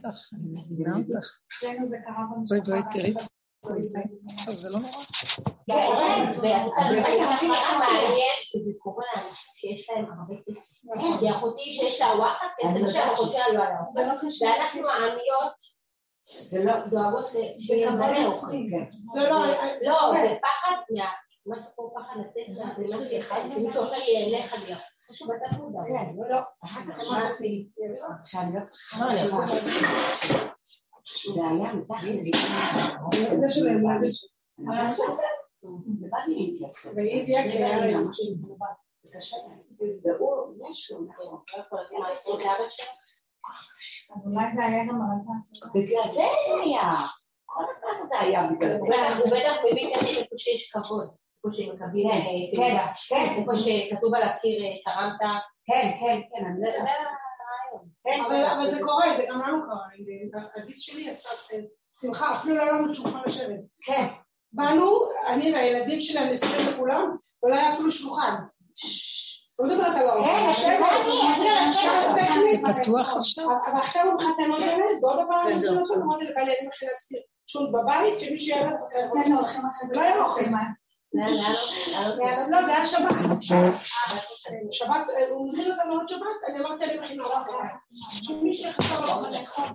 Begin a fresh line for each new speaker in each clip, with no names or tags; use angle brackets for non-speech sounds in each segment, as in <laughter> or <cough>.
בטח, אני מבינה אותך. בואי בואי תראי זה. טוב, זה לא נורא.
זה קורה לאנשים שיש להם הרבה כסף. כי אחותי שיש לה וואחד כסף, שהאחות שלה לא היה אוכל. ואנחנו העניות דואגות שיהיה מלא אוכל. לא, זה פחד, מה שקורה פחד לתת למה שאחד, שמישהו אחר ייהנה חלילה. לא, שאני לא צריכה זה היה מתחת
הילדת
ובאתי להתייסר. קשה להם. והוא, משהו, נכון.
אז אולי זה היה גם על הכעס.
בגלל זה היה. כל הכעס הזה היה בגלל זה. הוא בטח איפה שיש כבוד. איפה שמקבלים תעודה. איפה שכתוב על הקיר תרמת. כן, כן, כן.
אבל זה קורה, זה גם לנו קרה. הגיס שלי עשה שמחה, אפילו לא היה לנו שולחן לשבת.
כן.
באנו, אני והילדים שלי הנשואים לכולם, ולא היה אפילו שולחן. לא מדברת על האוכל.
כן,
זה פתוח עכשיו?
אבל עכשיו הוא מחתן עוד באמת, ועוד פעם אנשים לא יכולים ללמוד לבעלי ילדים אחרי להסיר. שום בבית,
הולכים אחרי זה.
לא היה אוכל. לא, זה היה שבת. שבת, הוא מזמין אותנו עוד שבת, אני אמרתי אני מכינה אוכל. שמי שיחזור לאוכל לאכול.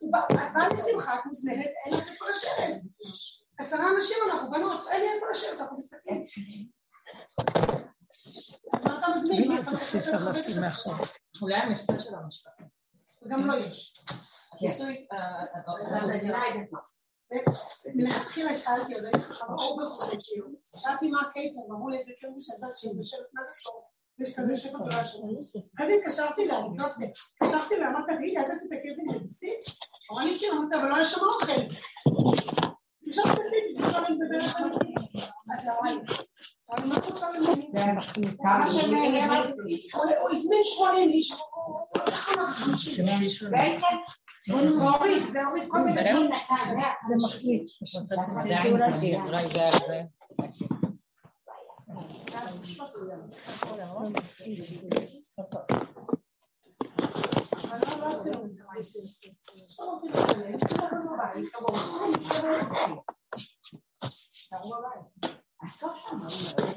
הוא בא לשמחה, את מוזמנת, אין לך איפה לשבת. עשרה אנשים אנחנו, בנות, אין לי איפה לשבת, אנחנו מסתכלים. אז מה אתה מזמין?
איזה ספר לשים מאחור.
אולי המכסה של המשפט.
גם לא יש.
הכיסוי,
מלכתחילה שאלתי, עוד הייתי חכמה או בחורים, כאילו, שאלתי מה הקייטר, ואמרו לי איזה קרבי שהדת שהיא בשבט, מה זה טוב? יש כזה שבט ולא שבט. אז התקשרתי אליה, התקשרתי אליה, אמרתי, תגידי, את עשית קרבי לביסית? אמרה לי, כן, אמרתי, אבל לא היה שם אוכל. התקשרתי לי, על אז היא אמרה לי, אבל מה את רוצה ממני? הוא הזמין 80 איש, והוריד, והוריד כל מיני דברים.
זה מחליט.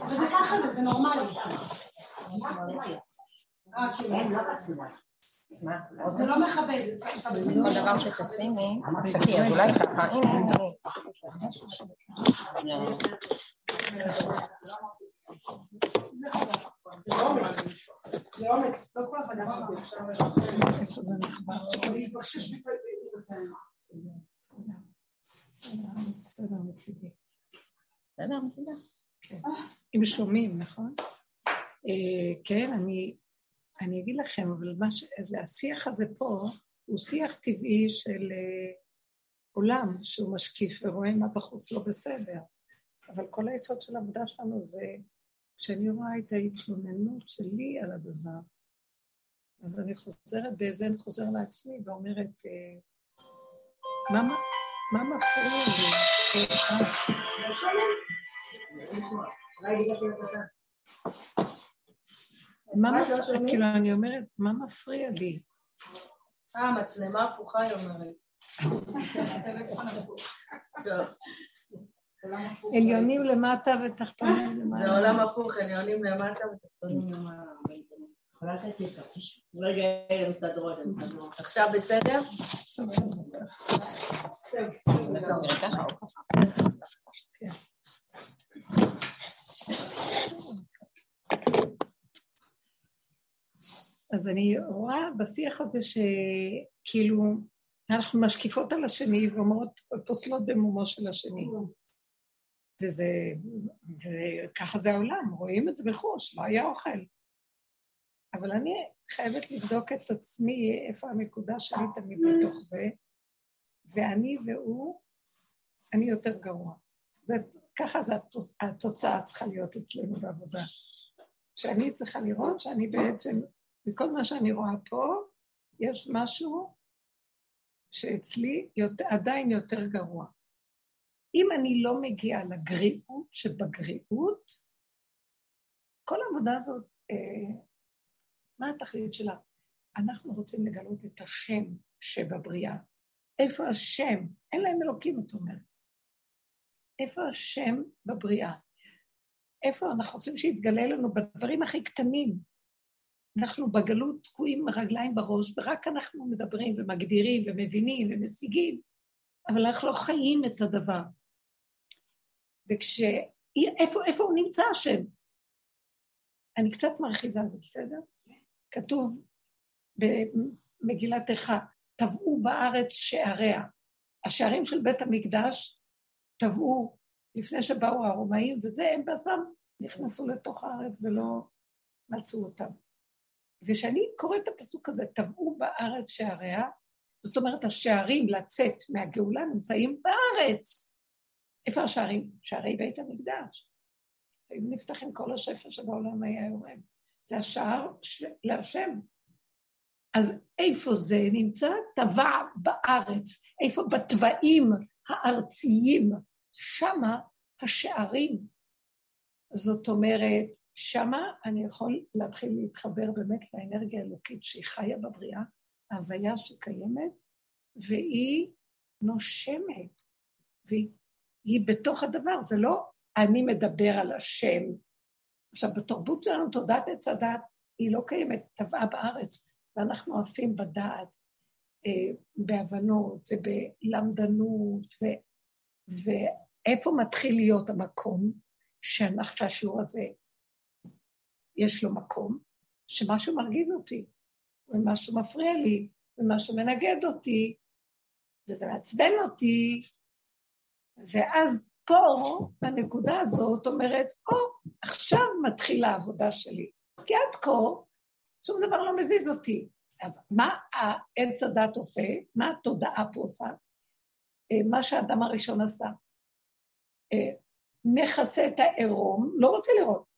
וזה ככה זה, זה נורמלי. זה לא מכבד.
כל דבר שתשימי, תסתכלי, אז אולי ככה, הנה, הנה.
זה אומץ, לא כל אחד אפשר
איפה זה נחבר?
להתבחשש בצלם.
בסדר, מצידי.
בסדר, בסדר.
אם שומעים, נכון? אה, כן, אני, אני אגיד לכם, אבל ש... זה, השיח הזה פה הוא שיח טבעי של אה, עולם שהוא משקיף ורואה מה בחוץ לא בסדר. אבל כל היסוד של העבודה שלנו זה כשאני רואה את ההתלוננות שלי על הדבר, אז אני חוזרת באיזה, אני חוזר לעצמי ואומרת, אה, מה, מה מפריע לי? מה מפריע, כאילו, אני אומרת, מה מפריע לי?
אה, מצלמה הפוכה, היא אומרת. טוב.
עליונים למטה ותחתונים <laughs> למעלה.
זה עולם הפוך, עליונים למטה ותחתונים למעלה. רגע, אלה מסדרות, הן מסדרות. עכשיו בסדר?
אז אני רואה בשיח הזה שכאילו אנחנו משקיפות על השני ואומרות, פוסלות במומו של השני. וזה, וככה זה העולם, רואים את זה בחוש, לא היה אוכל. אבל אני חייבת לבדוק את עצמי, איפה הנקודה שלי תמיד בתוך זה, ואני והוא, אני יותר גרוע. וככה זה התוצאה צריכה להיות אצלנו בעבודה. שאני צריכה לראות שאני בעצם, מכל מה שאני רואה פה, יש משהו שאצלי יותר, עדיין יותר גרוע. אם אני לא מגיעה לגריעות שבגריעות, כל העבודה הזאת, אה, מה התכלית שלה? אנחנו רוצים לגלות את השם שבבריאה. איפה השם? אין להם אלוקים, את אומרת. איפה השם בבריאה? איפה אנחנו רוצים שיתגלה לנו בדברים הכי קטנים? אנחנו בגלות תקועים עם הרגליים בראש, ורק אנחנו מדברים ומגדירים ומבינים ומשיגים, אבל אנחנו לא חיים את הדבר. וכש... איפה, איפה הוא נמצא השם? אני קצת מרחיבה, זה בסדר? כתוב במגילת איכה, טבעו בארץ שעריה. השערים של בית המקדש טבעו לפני שבאו הרומאים, וזה הם בעצמם נכנסו לתוך הארץ ולא מצאו אותם. וכשאני קוראת את הפסוק הזה, טבעו בארץ שעריה, זאת אומרת, השערים לצאת מהגאולה נמצאים בארץ. איפה השערים? שערי בית המקדש. היו נפתחים כל השפר שבעולם היה יורד. זה השער להשם. אז איפה זה נמצא? טבע בארץ. איפה? בתוואים הארציים. שמה השערים. זאת אומרת, שמה אני יכול להתחיל להתחבר באמת לאנרגיה האלוקית שהיא חיה בבריאה, ההוויה שקיימת, והיא נושמת, והיא בתוך הדבר, זה לא אני מדבר על השם. עכשיו, בתרבות שלנו תודעת עץ הדת היא לא קיימת, טבעה בארץ, ואנחנו עפים בדעת, אה, בהבנות ובלמדנות, ו, ואיפה מתחיל להיות המקום שאנחנו, שהשיעור הזה יש לו מקום, שמשהו מרגיז אותי, ומשהו מפריע לי, ומשהו מנגד אותי, וזה מעצבן אותי, ואז פה, בנקודה הזאת, אומרת, או, oh, עכשיו מתחילה העבודה שלי. כי עד כה, שום דבר לא מזיז אותי. אז מה עץ הדת עושה? מה התודעה פה עושה? אה, מה שהאדם הראשון עשה. אה, מכסה את העירום, לא רוצה לראות.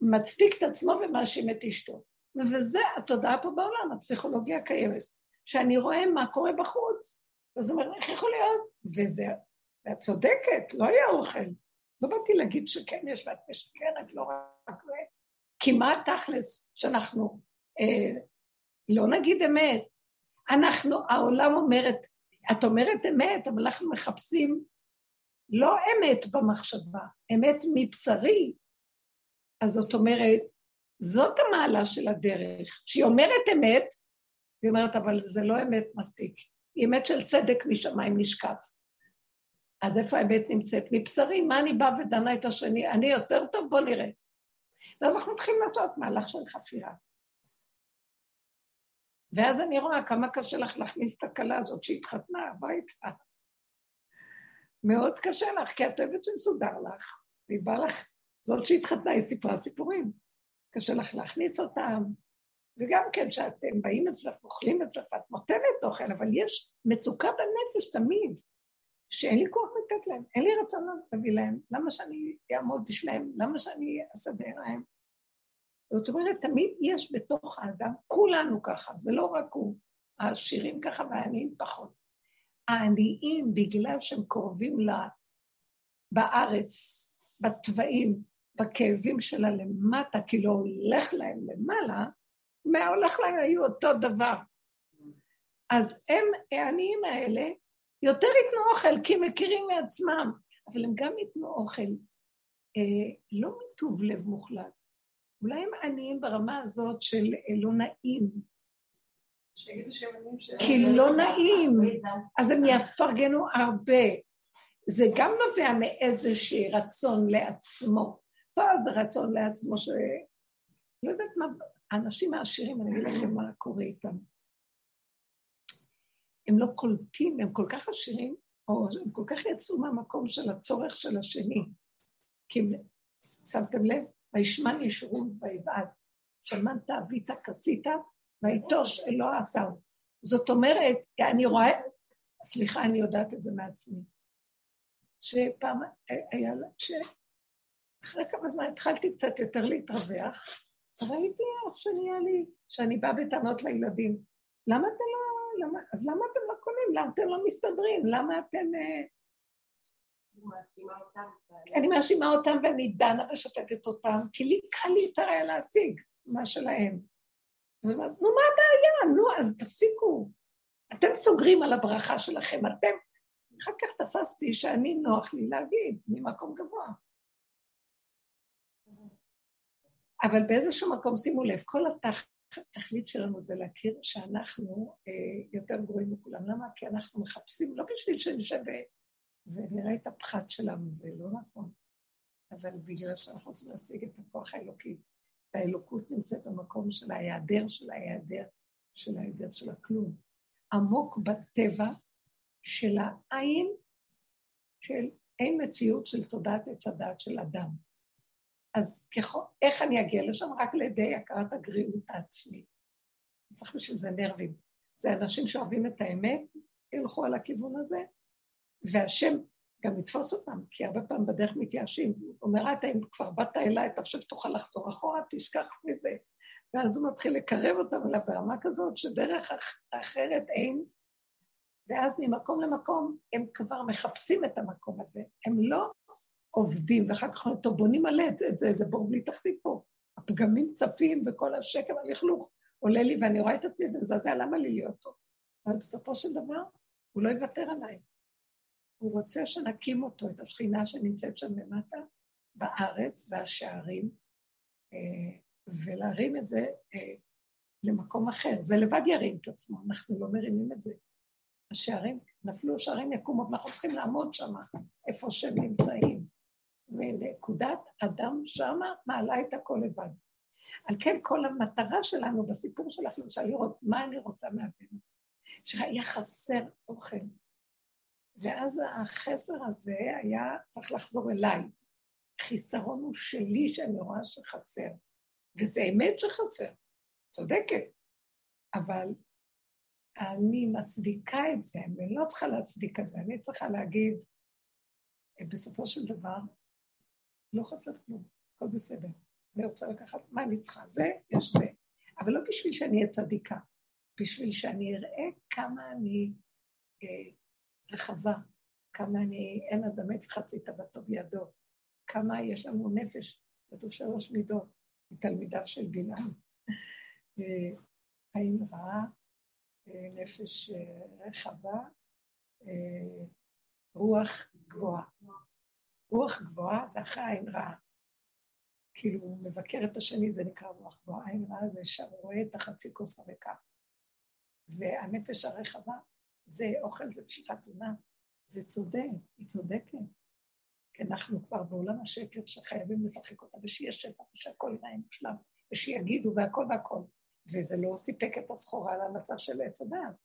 מצדיק את עצמו ומאשים את אשתו. וזה התודעה פה בעולם, הפסיכולוגיה הקיימת. שאני רואה מה קורה בחוץ, אז הוא אומר, איך יכול להיות? וזה, ואת צודקת, לא היה אוכל. לא באתי להגיד שכן יש ואת משקרת, לא רק זה. כי מה התכלס שאנחנו אה, לא נגיד אמת? אנחנו, העולם אומרת, את אומרת אמת, אבל אנחנו מחפשים לא אמת במחשבה, אמת מבשרי, אז זאת אומרת, זאת המעלה של הדרך, שהיא אומרת אמת, והיא אומרת, אבל זה לא אמת מספיק, היא אמת של צדק משמיים נשקף. אז איפה האמת נמצאת? מבשרי, מה אני באה ודנה את השני? אני יותר טוב? בוא נראה. ואז אנחנו מתחילים לעשות מהלך של חפירה. ואז אני רואה כמה קשה לך להכניס את הכלה הזאת שהתחתנה הביתה. מאוד קשה לך, כי את אוהבת שמסודר לך, והיא באה לך זאת שהתחתנה, היא סיפרה סיפורים. קשה לך להכניס אותם, וגם כן, כשאתם באים אצלך, אוכלים אצלך, את נותנת אוכל, אבל יש מצוקה בנפש תמיד, שאין לי כוח לתת להם, אין לי רצון להביא להם, למה שאני אעמוד בשבילם? למה שאני אסדר להם? זאת אומרת, תמיד יש בתוך האדם, כולנו ככה, זה לא רק הוא, העשירים ככה והעניים פחות. העניים, בגלל שהם קרובים לה, בארץ, בתוואים, בכאבים שלה למטה, כי לא הולך להם למעלה, מה הולך להם היו אותו דבר. אז הם, העניים האלה, יותר ייתנו אוכל, כי הם מכירים מעצמם, אבל הם גם ייתנו אוכל אה, לא מטוב לב מוחלט. אולי הם עניים ברמה הזאת של אה, לא נעים. כי לא נעים, אז הם יפרגנו הרבה. זה גם נובע מאיזשהי רצון לעצמו. פה זה רצון לעצמו ש... לא יודעת מה, האנשים העשירים, אני אגיד לכם מה קורה איתם. הם לא קולטים, הם כל כך עשירים, או הם כל כך יצאו מהמקום של הצורך של השני. כי אם שמתם לב, וישמן ישרון ויבעד. שמנת, אבית, כסית, ויטוש אלוה עשהו. זאת אומרת, אני רואה, סליחה, אני יודעת את זה מעצמי, שפעם היה, אחרי כמה זמן התחלתי קצת יותר להתרווח, ראיתי איך שנהיה לי, שאני באה בטענות לילדים. למה אתם לא, למה, אז למה אתם לא קונים? למה אתם לא מסתדרים? למה אתם... אה, אני מאשימה אותם ואני דנה ושופטת אותם, כי לי קל יותר היה להשיג מה שלהם. אז אומרת, נו, מה הבעיה? נו, אז תפסיקו. אתם סוגרים על הברכה שלכם, אתם... אחר כך תפסתי שאני נוח לי להגיד, ממקום גבוה. אבל באיזשהו מקום, שימו לב, כל התכלית שלנו זה להכיר שאנחנו אה, יותר גרועים מכולם. למה? כי אנחנו מחפשים, לא בשביל שנשב ונראה את הפחת שלנו, זה לא נכון. אבל בגלל שאנחנו רוצים להשיג את הכוח האלוקי. והאלוקות נמצאת במקום של ההיעדר של ההיעדר של ההיעדר של הכלום. עמוק בטבע של העין של אין מציאות של תודעת עץ הדעת של אדם. אז ככל, איך אני אגיע לשם? רק על ידי הכרת הגריעות העצמית. צריך בשביל זה נרבים. זה אנשים שאוהבים את האמת, ילכו על הכיוון הזה, והשם גם יתפוס אותם, כי הרבה פעמים בדרך מתייאשים. הוא אומר, אתה אם כבר באת אליי, אתה חושב שתוכל לחזור אחורה, תשכח מזה. ואז הוא מתחיל לקרב אותם אליו ברמה כזאת, שדרך אחרת אין. ואז ממקום למקום הם כבר מחפשים את המקום הזה. הם לא עובדים, ואחר כך אומרים, בונים מלא את זה, זה בור בלי תחתית פה. הפגמים צפים וכל השקר הלכלוך עולה לי, ואני רואה את עצמי, זה מזעזע, למה לי להיות טוב? אבל בסופו של דבר, הוא לא יוותר עליי. הוא רוצה שנקים אותו, את השכינה שנמצאת שם למטה, בארץ, זה השערים, אה, ולהרים את זה אה, למקום אחר. זה לבד ירים את עצמו, אנחנו לא מרימים את זה. השערים, נפלו שערים יקומו, ואנחנו צריכים לעמוד שם, איפה שהם נמצאים. ונקודת אדם שמה מעלה את הכל לבד. על כן כל המטרה שלנו בסיפור שלך, למשל לראות מה אני רוצה מהבן הזה. שהיה חסר אוכל, ואז החסר הזה היה צריך לחזור אליי. חיסרון הוא שלי שאני רואה שחסר, וזה אמת שחסר, צודקת, אבל אני מצדיקה את זה, אני לא צריכה להצדיק את זה, אני צריכה להגיד, בסופו של דבר, לא חסר כלום, הכל בסדר. אני רוצה לקחת, מה אני צריכה? זה, יש זה. אבל לא בשביל שאני אהיה צדיקה, בשביל שאני אראה כמה אני אה, רחבה, כמה אני, אין אדם מת וחצי תאוותו בידו, כמה יש לנו נפש, כתוב שלוש מידות, מתלמידיו של בלעם. <laughs> עין רעה, נפש רחבה, רוח גבוהה. רוח גבוהה זה אחרי עין רעה. כאילו, הוא מבקר את השני, זה נקרא רוח גבוהה. עין רעה זה שרואה את החצי כוס הריקה. והנפש הרחבה זה אוכל, זה בשביל חתונה, זה צודק, היא צודקת. כי אנחנו כבר בעולם השקר שחייבים לשחק אותה, ושיהיה שטח, ושהכול יראה מושלם, ושיגידו והכל והכל. וזה לא סיפק את הסחורה למצב של עץ הדעת.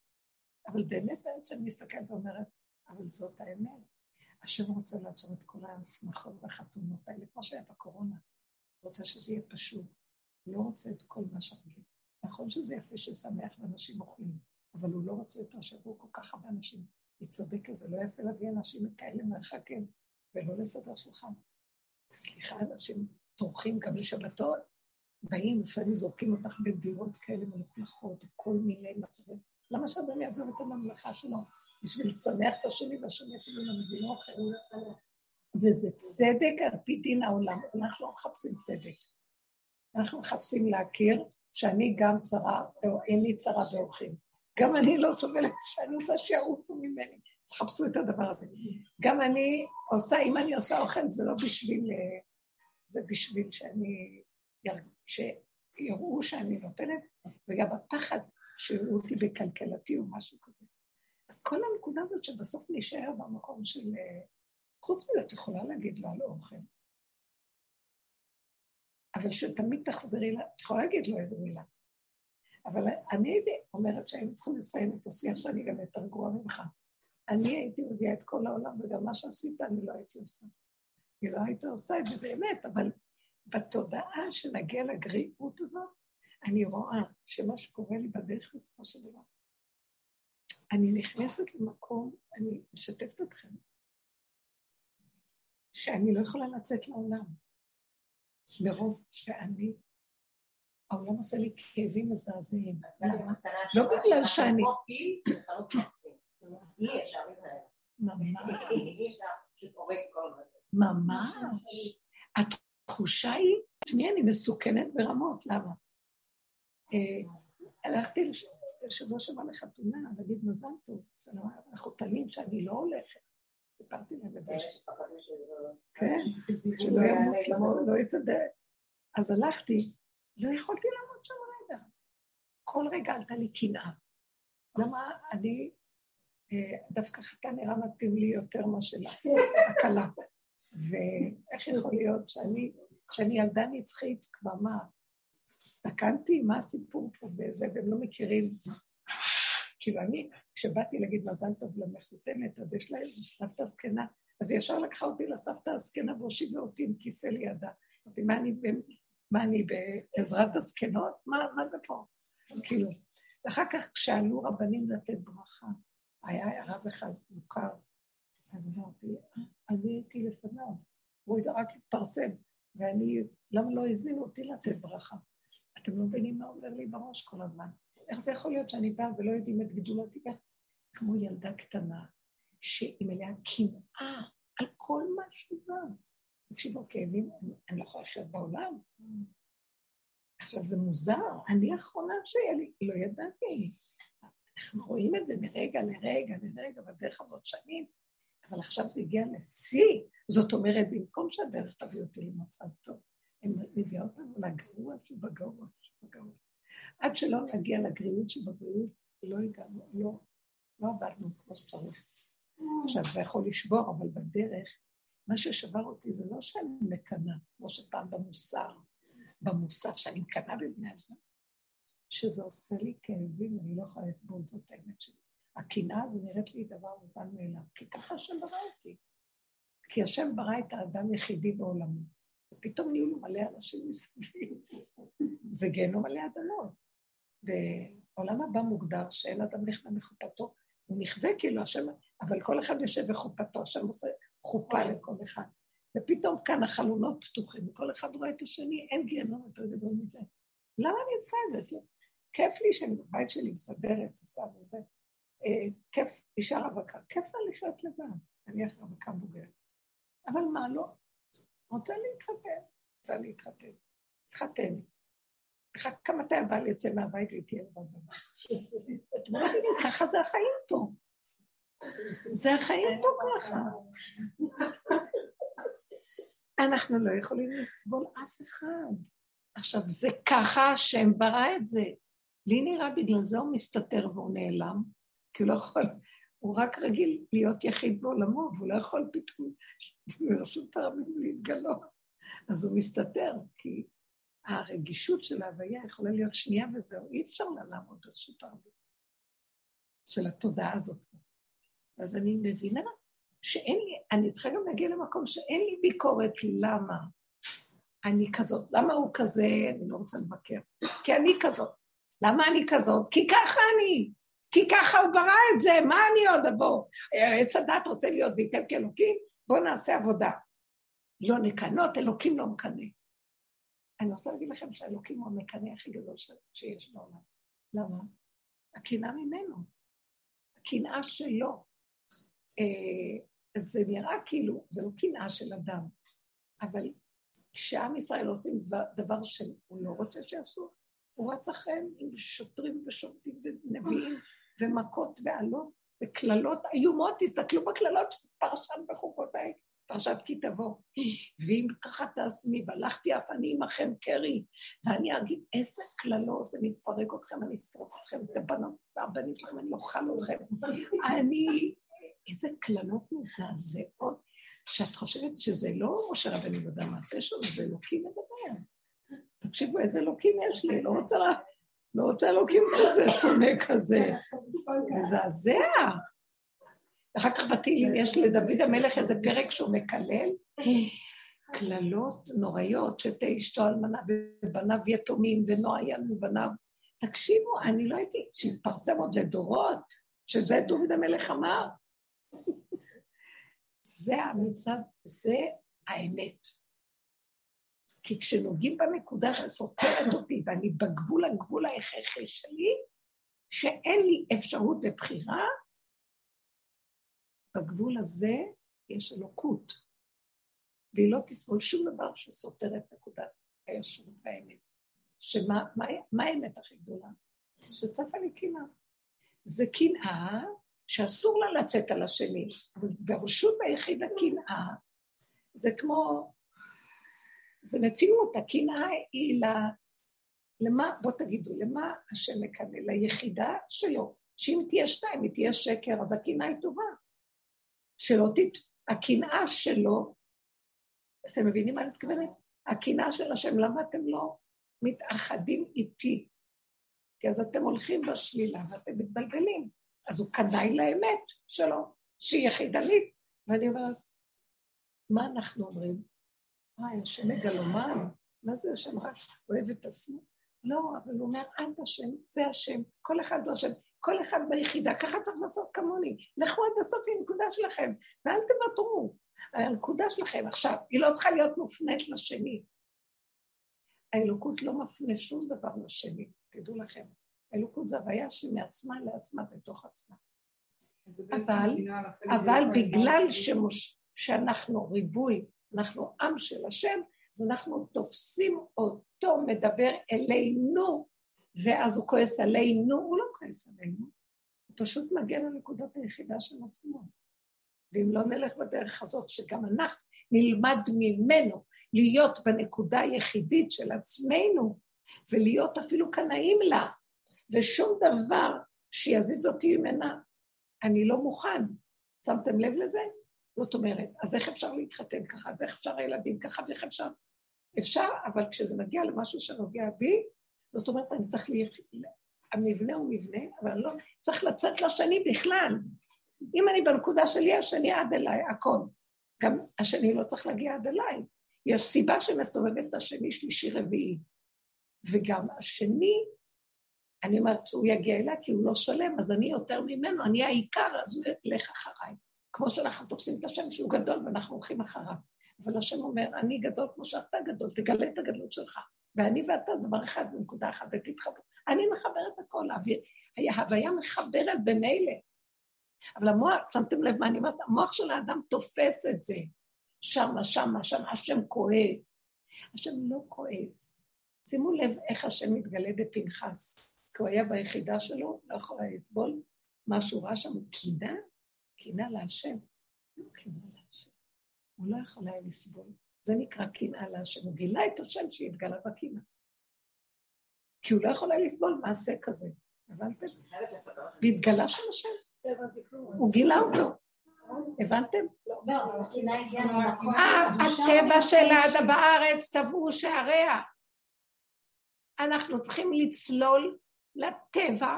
אבל באמת בעצם מסתכלת ואומרת, אבל זאת האמת. השם רוצה לעצור את כל השמחות והחתונות האלה, כמו שהיה בקורונה. רוצה שזה יהיה פשוט. לא רוצה את כל מה שאנחנו... נכון שזה יפה ששמח ואנשים אוכלים, אבל הוא לא רוצה יותר שיבואו כל כך הרבה אנשים. היא צודקת, זה לא יפה להביא אנשים כאלה מרחקים ולא לסדר שולחן. סליחה, אנשים טורחים גם לשבתות, באים, לפעמים זורקים אותך בדירות כאלה מלוכלכות, כל מיני מצבים. למה שאדם יעזוב את הממלכה שלו? בשביל לשמח את השני, והשני אפילו לא מבין. וזה צדק על פי דין העולם. אנחנו לא מחפשים צדק. אנחנו מחפשים להכיר שאני גם צרה, או אין לי צרה באורחים. גם אני לא סובלת שאני רוצה שיעופו ממני. תחפשו את הדבר הזה. גם אני עושה, אם אני עושה אוכל, זה לא בשביל, אה, זה בשביל שאני, שיראו שאני נותנת, וגם הפחד שיראו אותי בכלכלתי או משהו כזה. אז כל הנקודה הזאת שבסוף נשאר במקום של... אה, חוץ מזה, את יכולה להגיד לו על אוכל. אבל שתמיד תחזרי לה, את יכולה להגיד לו איזה מילה. אבל אני הייתי אומרת שהיינו צריכים לסיים את השיח שאני גם יותר גרועה ממך. אני הייתי מביאה את כל העולם, וגם מה שעשית אני לא הייתי עושה. אני לא הייתי עושה את זה באמת, אבל בתודעה שנגיע לגריעות הזאת, אני רואה שמה שקורה לי בדרך בסופו של דבר, אני נכנסת למקום, אני משתפת אתכם, שאני לא יכולה לצאת לעולם, מרוב שאני העולם עושה לי כאבים מזעזעים. לא בגלל שאני... ממש. התחושה היא, תשמעי, אני מסוכנת ברמות, למה? אה, הלכתי בשבוע שעבר לחתונה, להגיד מזל טוב, אנחנו תמים שאני לא הולכת. סיפרתי להם את זה. כן, שלא ימות, לא יסדר. אז הלכתי, לא יכולתי לעמוד שם רגע. כל רגע עלתה לי קנאה. למה אני, אה, דווקא חתן נראה מתאים לי יותר מאשר הקלה. ואיך יכול להיות שאני, שאני ילדה נצחית, כבר מה, תקנתי, מה הסיפור פה וזה, והם לא מכירים. כאילו אני, כשבאתי להגיד מזל טוב למחותנת, אז יש לה איזה סבתא זקנה, אז היא ישר לקחה אותי לסבתא הזקנה והושיבה אותי עם כיסא לידה. אמרתי, מה אני, מה אני בעזרת הזקנות? מה, מה זה פה? כאילו. ואחר כך כשעלו רבנים לתת ברכה, היה רב אחד מוכר, אז אמרתי, אני הייתי לפניו, הוא רק התפרסם, ואני, למה לא הזמינו אותי לתת ברכה? אתם לא מבינים מה עובר לי בראש כל הזמן. איך זה יכול להיות שאני באה ולא יודעים את גדולתי כמו ילדה קטנה, שהיא מלאה קנאה על כל מה שזז. תקשיבו, כאבים, אני לא יכולה לחיות בעולם. עכשיו, זה מוזר, אני האחרונה שהיה לי, לא ידעתי. אנחנו רואים את זה מרגע לרגע לרגע בדרך הזאת שנים, אבל עכשיו זה הגיע לשיא. זאת אומרת, במקום שהדרך תביא אותי למצב טוב, הן מביאה אותנו לגרוע שבגרוע שבגרוע. עד שלא נגיע לגריעות שבגריעות, לא הגענו, לא, לא עבדנו כמו שצריך. עכשיו, זה יכול לשבור, אבל בדרך, מה ששבר אותי זה לא שאני מקנאה, כמו שפעם במוסר, במוסר שאני מקנאה בבני אדם, שזה עושה לי כאבים, אני לא יכולה לסבול, זאת האמת שלי. הקנאה הזו נראית לי דבר מובן מאליו, כי ככה השם ברא אותי. כי השם ברא את האדם יחידי בעולמו, ופתאום נהיו לו מלא אנשים מסביב. זה גיהנום מלא אדמות. בעולם הבא מוגדר שאין אדם נכנע מחופתו, הוא נכווה כאילו השם, אבל כל אחד יושב בחופתו, השם עושה חופה לכל אחד. ופתאום כאן החלונות פתוחים, וכל אחד רואה את השני, אין גיהנום יותר גדול מזה. למה אני צריכה את זה? כיף לי שאני בבית שלי מסדרת, עושה וזה. אה, כיף, אישה רווקה, כיף לה לחיות לבד, אני איך רווקה בוגרת. אבל מה לא? רוצה להתחתן, רוצה להתחתן. התחתן. כמה אתה הבעל יוצא מהבית ותהיה לבד בבית. <laughs> ככה זה החיים פה. זה החיים פה ככה. <laughs> אנחנו לא יכולים לסבול אף אחד. עכשיו, זה ככה השם ברא את זה. לי נראה בגלל זה הוא מסתתר והוא נעלם, כי הוא לא יכול, הוא רק רגיל להיות יחיד בעולמו, והוא לא יכול פתאום ברשות הרבים להתגלות. אז הוא מסתתר, כי הרגישות של ההוויה יכולה להיות שנייה וזהו, אי אפשר לה לעמוד ברשות הרבים של התודעה הזאת. אז אני מבינה שאין לי, אני צריכה גם להגיע למקום שאין לי ביקורת למה אני כזאת, למה הוא כזה, אני לא רוצה לבקר, כי אני כזאת. למה אני כזאת? כי ככה אני. כי ככה הוא ברא את זה, מה אני עוד אבוא? עץ הדת רוצה להיות וייתן כאלוקים? בואו נעשה עבודה. לא נקנות, אלוקים לא מקנא. אני רוצה להגיד לכם שהאלוקים הוא המקנא הכי גדול שיש בעולם. למה? הקנאה ממנו. הקנאה שלו. אה, זה נראה כאילו, זה לא קנאה של אדם, אבל כשעם ישראל עושים דבר שהוא לא רוצה שיעשו, הוא רץ אחריהם עם שוטרים ושופטים ונביאים ומכות ועלות וקללות איומות, תסתכלו בקללות של פרשת בחוקותיי, פרשת כי תבוא. ואם ככה תעשמי, והלכתי אף אני עמכם קרי, ואני אגיד איזה קללות, אני אפרק אתכם, אני אשרוף אתכם, את הבנות והבנים שלכם, אני אוכל אתכם. אני, איזה קללות מזעזעות, שאת חושבת שזה לא משה רבנו יודע מהפה שלו, זה אלוקים מדבר. תקשיבו, איזה אלוקים יש לי, לא רוצה לא רוצה אלוקים כזה, שונא כזה. מזעזע. אחר כך בתהילים יש לדוד המלך איזה פרק שהוא מקלל, קללות נוראיות, שתה אשתו אלמנה ובניו יתומים ונועה מבניו. תקשיבו, אני לא הייתי, שהתפרסם עוד לדורות, שזה דוד המלך אמר. זה המצב, זה האמת. כי כשנוגעים בנקודה שסותרת אותי ואני בגבול הגבול ההכרחי שלי, שאין לי אפשרות לבחירה, בגבול הזה יש אלוקות, והיא לא תסבול שום דבר שסותר את נקודת הישרות והאמת. שמה מה, מה האמת הכי גדולה? שצפה לי קנאה. זה קנאה שאסור לה לצאת על השני, אבל ברשות היחיד הקנאה זה כמו, זה מציאות, הקנאה היא ל... למה, בוא תגידו, למה השם מקנא? ליחידה שלו, שאם תהיה שתיים, היא תהיה שקר, אז הקנאה היא טובה. שלא תת... הקנאה שלו, אתם מבינים מה אני מתכוונת? הקנאה של השם, למה אתם לא מתאחדים איתי? כי אז אתם הולכים בשלילה ואתם מתבלבלים. אז הוא קנאי לאמת שלו, שהיא יחידנית. ואני אומרת, מה אנחנו אומרים? וואי, השם מגלומן, מה זה השם רק אוהב את עצמו? לא, אבל הוא אומר, את השם, זה השם, כל אחד זה השם, כל אחד ביחידה, ככה צריך לעשות כמוני. לכו עד הסוף עם הנקודה שלכם, ואל תוותרו. הנקודה שלכם, עכשיו, היא לא צריכה להיות מופנית לשני. האלוקות לא מפנה שום דבר לשני, תדעו לכם. האלוקות זה הוויה שמעצמה לעצמה בתוך עצמה. אבל, אבל בגלל שמוש, שאנחנו ריבוי, אנחנו עם של השם, אז אנחנו תופסים אותו מדבר אלינו, ואז הוא כועס עלינו, הוא לא כועס עלינו, הוא פשוט מגן על נקודת היחידה של עצמו. ואם לא נלך בדרך הזאת, שגם אנחנו נלמד ממנו להיות בנקודה היחידית של עצמנו, ולהיות אפילו קנאים לה, ושום דבר שיזיז אותי ממנה, אני לא מוכן. שמתם לב לזה? זאת אומרת, אז איך אפשר להתחתן ככה? אז איך אפשר הילדים ככה? ואיך אפשר? אפשר, אבל כשזה מגיע למשהו שנוגע בי, זאת אומרת, אני צריך... לי... המבנה הוא מבנה, אבל אני לא... צריך לצאת לשני בכלל. אם אני בנקודה שלי, השני עד אליי, הכל. גם השני לא צריך להגיע עד אליי. יש סיבה שמסובבת את השני, שלישי, רביעי. וגם השני, אני אומרת שהוא יגיע אליי כי הוא לא שלם, אז אני יותר ממנו, אני העיקר, אז הוא ילך אחריי. כמו שאנחנו תופסים את השם שהוא גדול ואנחנו הולכים אחריו. אבל השם אומר, אני גדול כמו שאתה גדול, תגלה את הגדלות שלך. ואני ואתה דבר אחד בנקודה אחת, ותתחברו. אני מחברת הכל, ההוויה מחברת במילא. אבל המוח, שמתם לב מה אני אומרת? המוח של האדם תופס את זה. שמה, שמה, שמה, השם כועס. השם לא כועס. שימו לב איך השם מתגלה בפנחס. כי הוא היה ביחידה שלו, לא יכול היה לסבול מה שהוא ראה שם, הוא קינה, קינה להשם. לא קינה להשם. הוא לא יכול היה לסבול. זה נקרא קנאה להשם. הוא גילה את השם שהתגלה בקנאה. כי הוא לא יכול היה לסבול מעשה כזה. הבנתם? והתגלה שם השם. הוא גילה אותו. הבנתם? הטבע של האדם בארץ טבעו שעריה. אנחנו צריכים לצלול לטבע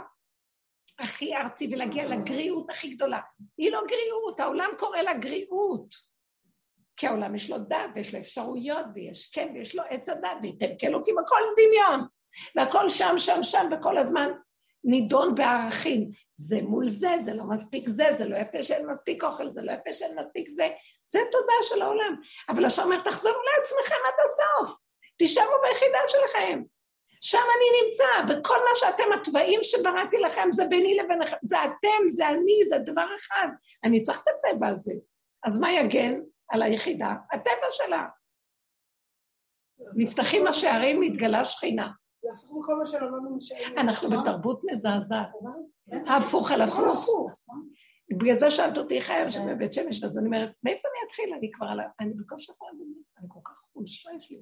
הכי ארצי ולהגיע לגריעות הכי גדולה. היא לא גריעות, העולם קורא לה גריעות. כי העולם יש לו דת ויש לו אפשרויות ויש כן ויש לו עץ הדת וייתן כאלוקים, הכל דמיון. והכל שם, שם, שם, וכל הזמן נידון בערכים. זה מול זה, זה לא מספיק זה, זה לא יפה שאין מספיק אוכל, זה לא יפה שאין מספיק זה. זה תודה של העולם. אבל השם אומר, תחזרו לעצמכם עד הסוף. תישארו ביחידה שלכם. שם אני נמצא, וכל מה שאתם, התוואים שבראתי לכם, זה ביני לביניכם, זה אתם, זה אני, זה דבר אחד. אני צריך את הטבע הזה. אז מה יגן על היחידה? הטבע שלה. נפתחים השערים, מתגלה שכינה. אנחנו בתרבות מזעזעת. הפוך על הפוך. בגלל זה שאלת אותי היה שם בבית שמש, אז אני אומרת, מאיפה אני אתחיל? אני כבר על ה... אני בקושי יכולה לדבר, אני כל כך חולשה יש לי.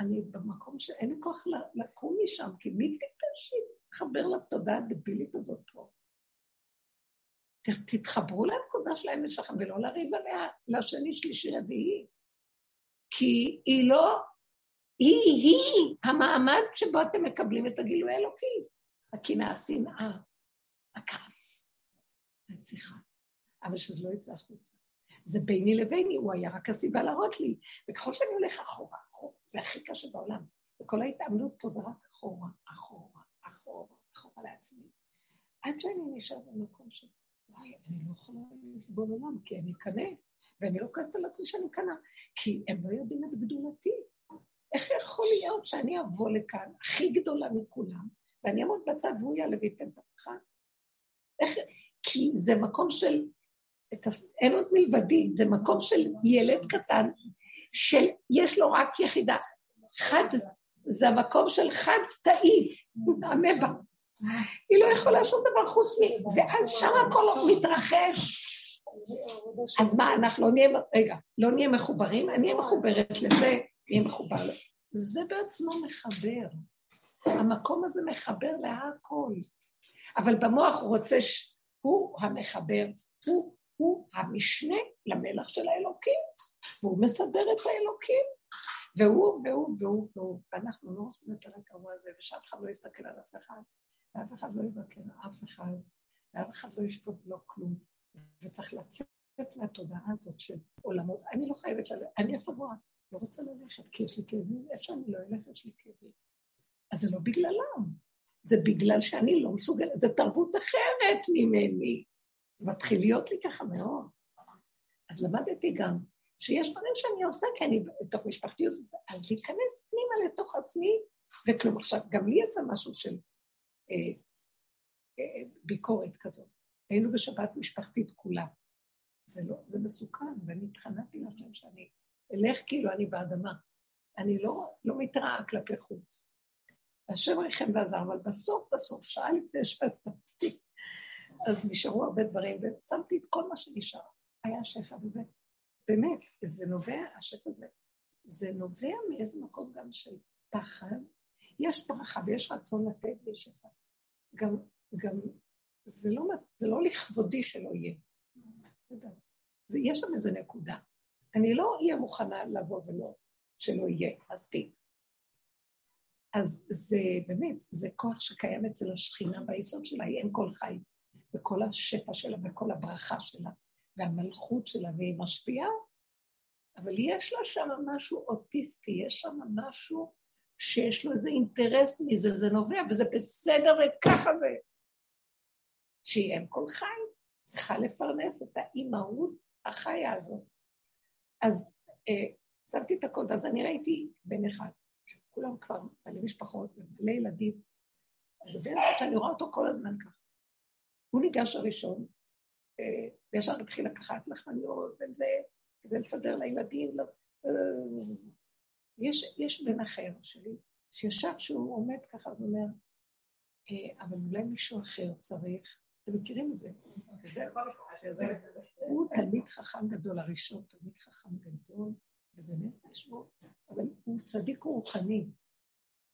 אני במקום שאין לי כוח לקום משם, כי מי תתקשי לחבר לתודעה הדבילית הזאת פה? תתחברו לנקודה של האמת שלכם ולא לריב עליה לשני, שלישי, רביעי. כי היא לא, היא, היא המעמד שבו אתם מקבלים את הגילוי האלוקי. הקנאה, השנאה, הכעס, הרציחה. אבל שזה לא יצא החוצה. זה ביני לביני, הוא היה רק הסיבה להראות לי. וככל שאני הולך אחורה, אחורה, זה הכי קשה בעולם. וכל ההתעמלות פה זה רק אחורה, אחורה, אחורה, אחורה לעצמי. עד שאני נשאר במקום ש... וואי, אני לא יכולה לסבול עולם, כי אני קנה, ואני לא כועסת על עצמי שאני קנה, כי הם לא יודעים את גדולתי. איך יכול להיות שאני אבוא לכאן, הכי גדולה מכולם, ואני אעמוד בצד והוא יעלה וייתן את הברכה? איך... כי זה מקום של אין עוד מלבדי, זה מקום של ילד קטן, שיש לו רק יחידה. חד, זה המקום של חד תאי, המבע. היא לא יכולה שום דבר חוץ מ... ואז שם הכל מתרחש. אז מה, אנחנו לא נהיה, רגע, לא נהיה מחוברים? אני אהיה מחוברת לזה, נהיה מחובר לזה. זה בעצמו מחבר. המקום הזה מחבר להכל. אבל במוח הוא רוצה, ש... הוא המחבר, הוא, הוא המשנה למלח של האלוקים, והוא מסדר את האלוקים, והוא, והוא, והוא, והוא, ואנחנו לא רוצים יותר הקרוע הזה, ושאף אחד לא יסתכל על אף אחד, ואף אחד לא יבטל אף אחד, ואף אחד לא ישפוט לו כלום, וצריך לצאת מהתודעה הזאת של עולמות. אני לא חייבת ללכת, אני אפגוע, לא רוצה ללכת, כי יש לי כאבים, איפה שאני לא אלך, יש לי כאבים. אז זה לא בגללם, זה בגלל שאני לא מסוגלת, זו תרבות אחרת ממני. מתחיל להיות לי ככה מאוד. אז למדתי גם שיש דברים שאני עושה, כי אני בתוך משפחתיות, אז להיכנס פנימה לתוך עצמי, וכלום. עכשיו, גם לי יצא משהו של אה, אה, ביקורת כזאת. היינו בשבת משפחתית כולה. זה לא, זה מסוכן, ואני התחננתי לשם שאני אלך כאילו אני באדמה. אני לא, לא מתראה כלפי חוץ. השם ריחם ועזר, אבל בסוף בסוף, שעה לפני שעצמתי, אז נשארו הרבה דברים, ושמתי את כל מה שנשאר. היה שפע וזה. באמת, זה נובע, השפע הזה, זה נובע מאיזה מקום גם של פחד. יש ברכה ויש רצון לתת ויש שפע. גם, גם, זה לא, זה לא לכבודי שלא יהיה. זה, יש שם איזה נקודה. אני לא אהיה מוכנה לבוא ולא, שלא יהיה, מספיק. אז זה באמת, זה כוח שקיים אצל השכינה ביסוד שלה, היא אין כל חי, וכל השפע שלה וכל הברכה שלה, והמלכות שלה, והיא משפיעה, אבל יש לה שם משהו אוטיסטי, יש שם משהו שיש לו איזה אינטרס מזה, זה נובע, וזה בסדר וככה זה. שהיא אם כל חי, צריכה לפרנס את האימהות החיה הזאת. אז אה, שמתי את הקוד, אז אני ראיתי בן אחד, כולם כבר בעלי משפחות ובעלי ילדים, אז בן אחד שאני רואה אותו כל הזמן ככה. הוא ניגש הראשון, אה, וישר התחיל לקחת לחמניות וזה, כדי לסדר לילדים. לא, אה, יש, יש בן אחר שלי, שישר כשהוא עומד ככה, הוא אומר, אה, אבל אולי מישהו אחר צריך, אתם מכירים את זה? וזה, וזה, הוא תלמיד חכם גדול, הראשון תלמיד חכם גדול, ובאמת יש בו, אבל הוא צדיק רוחני,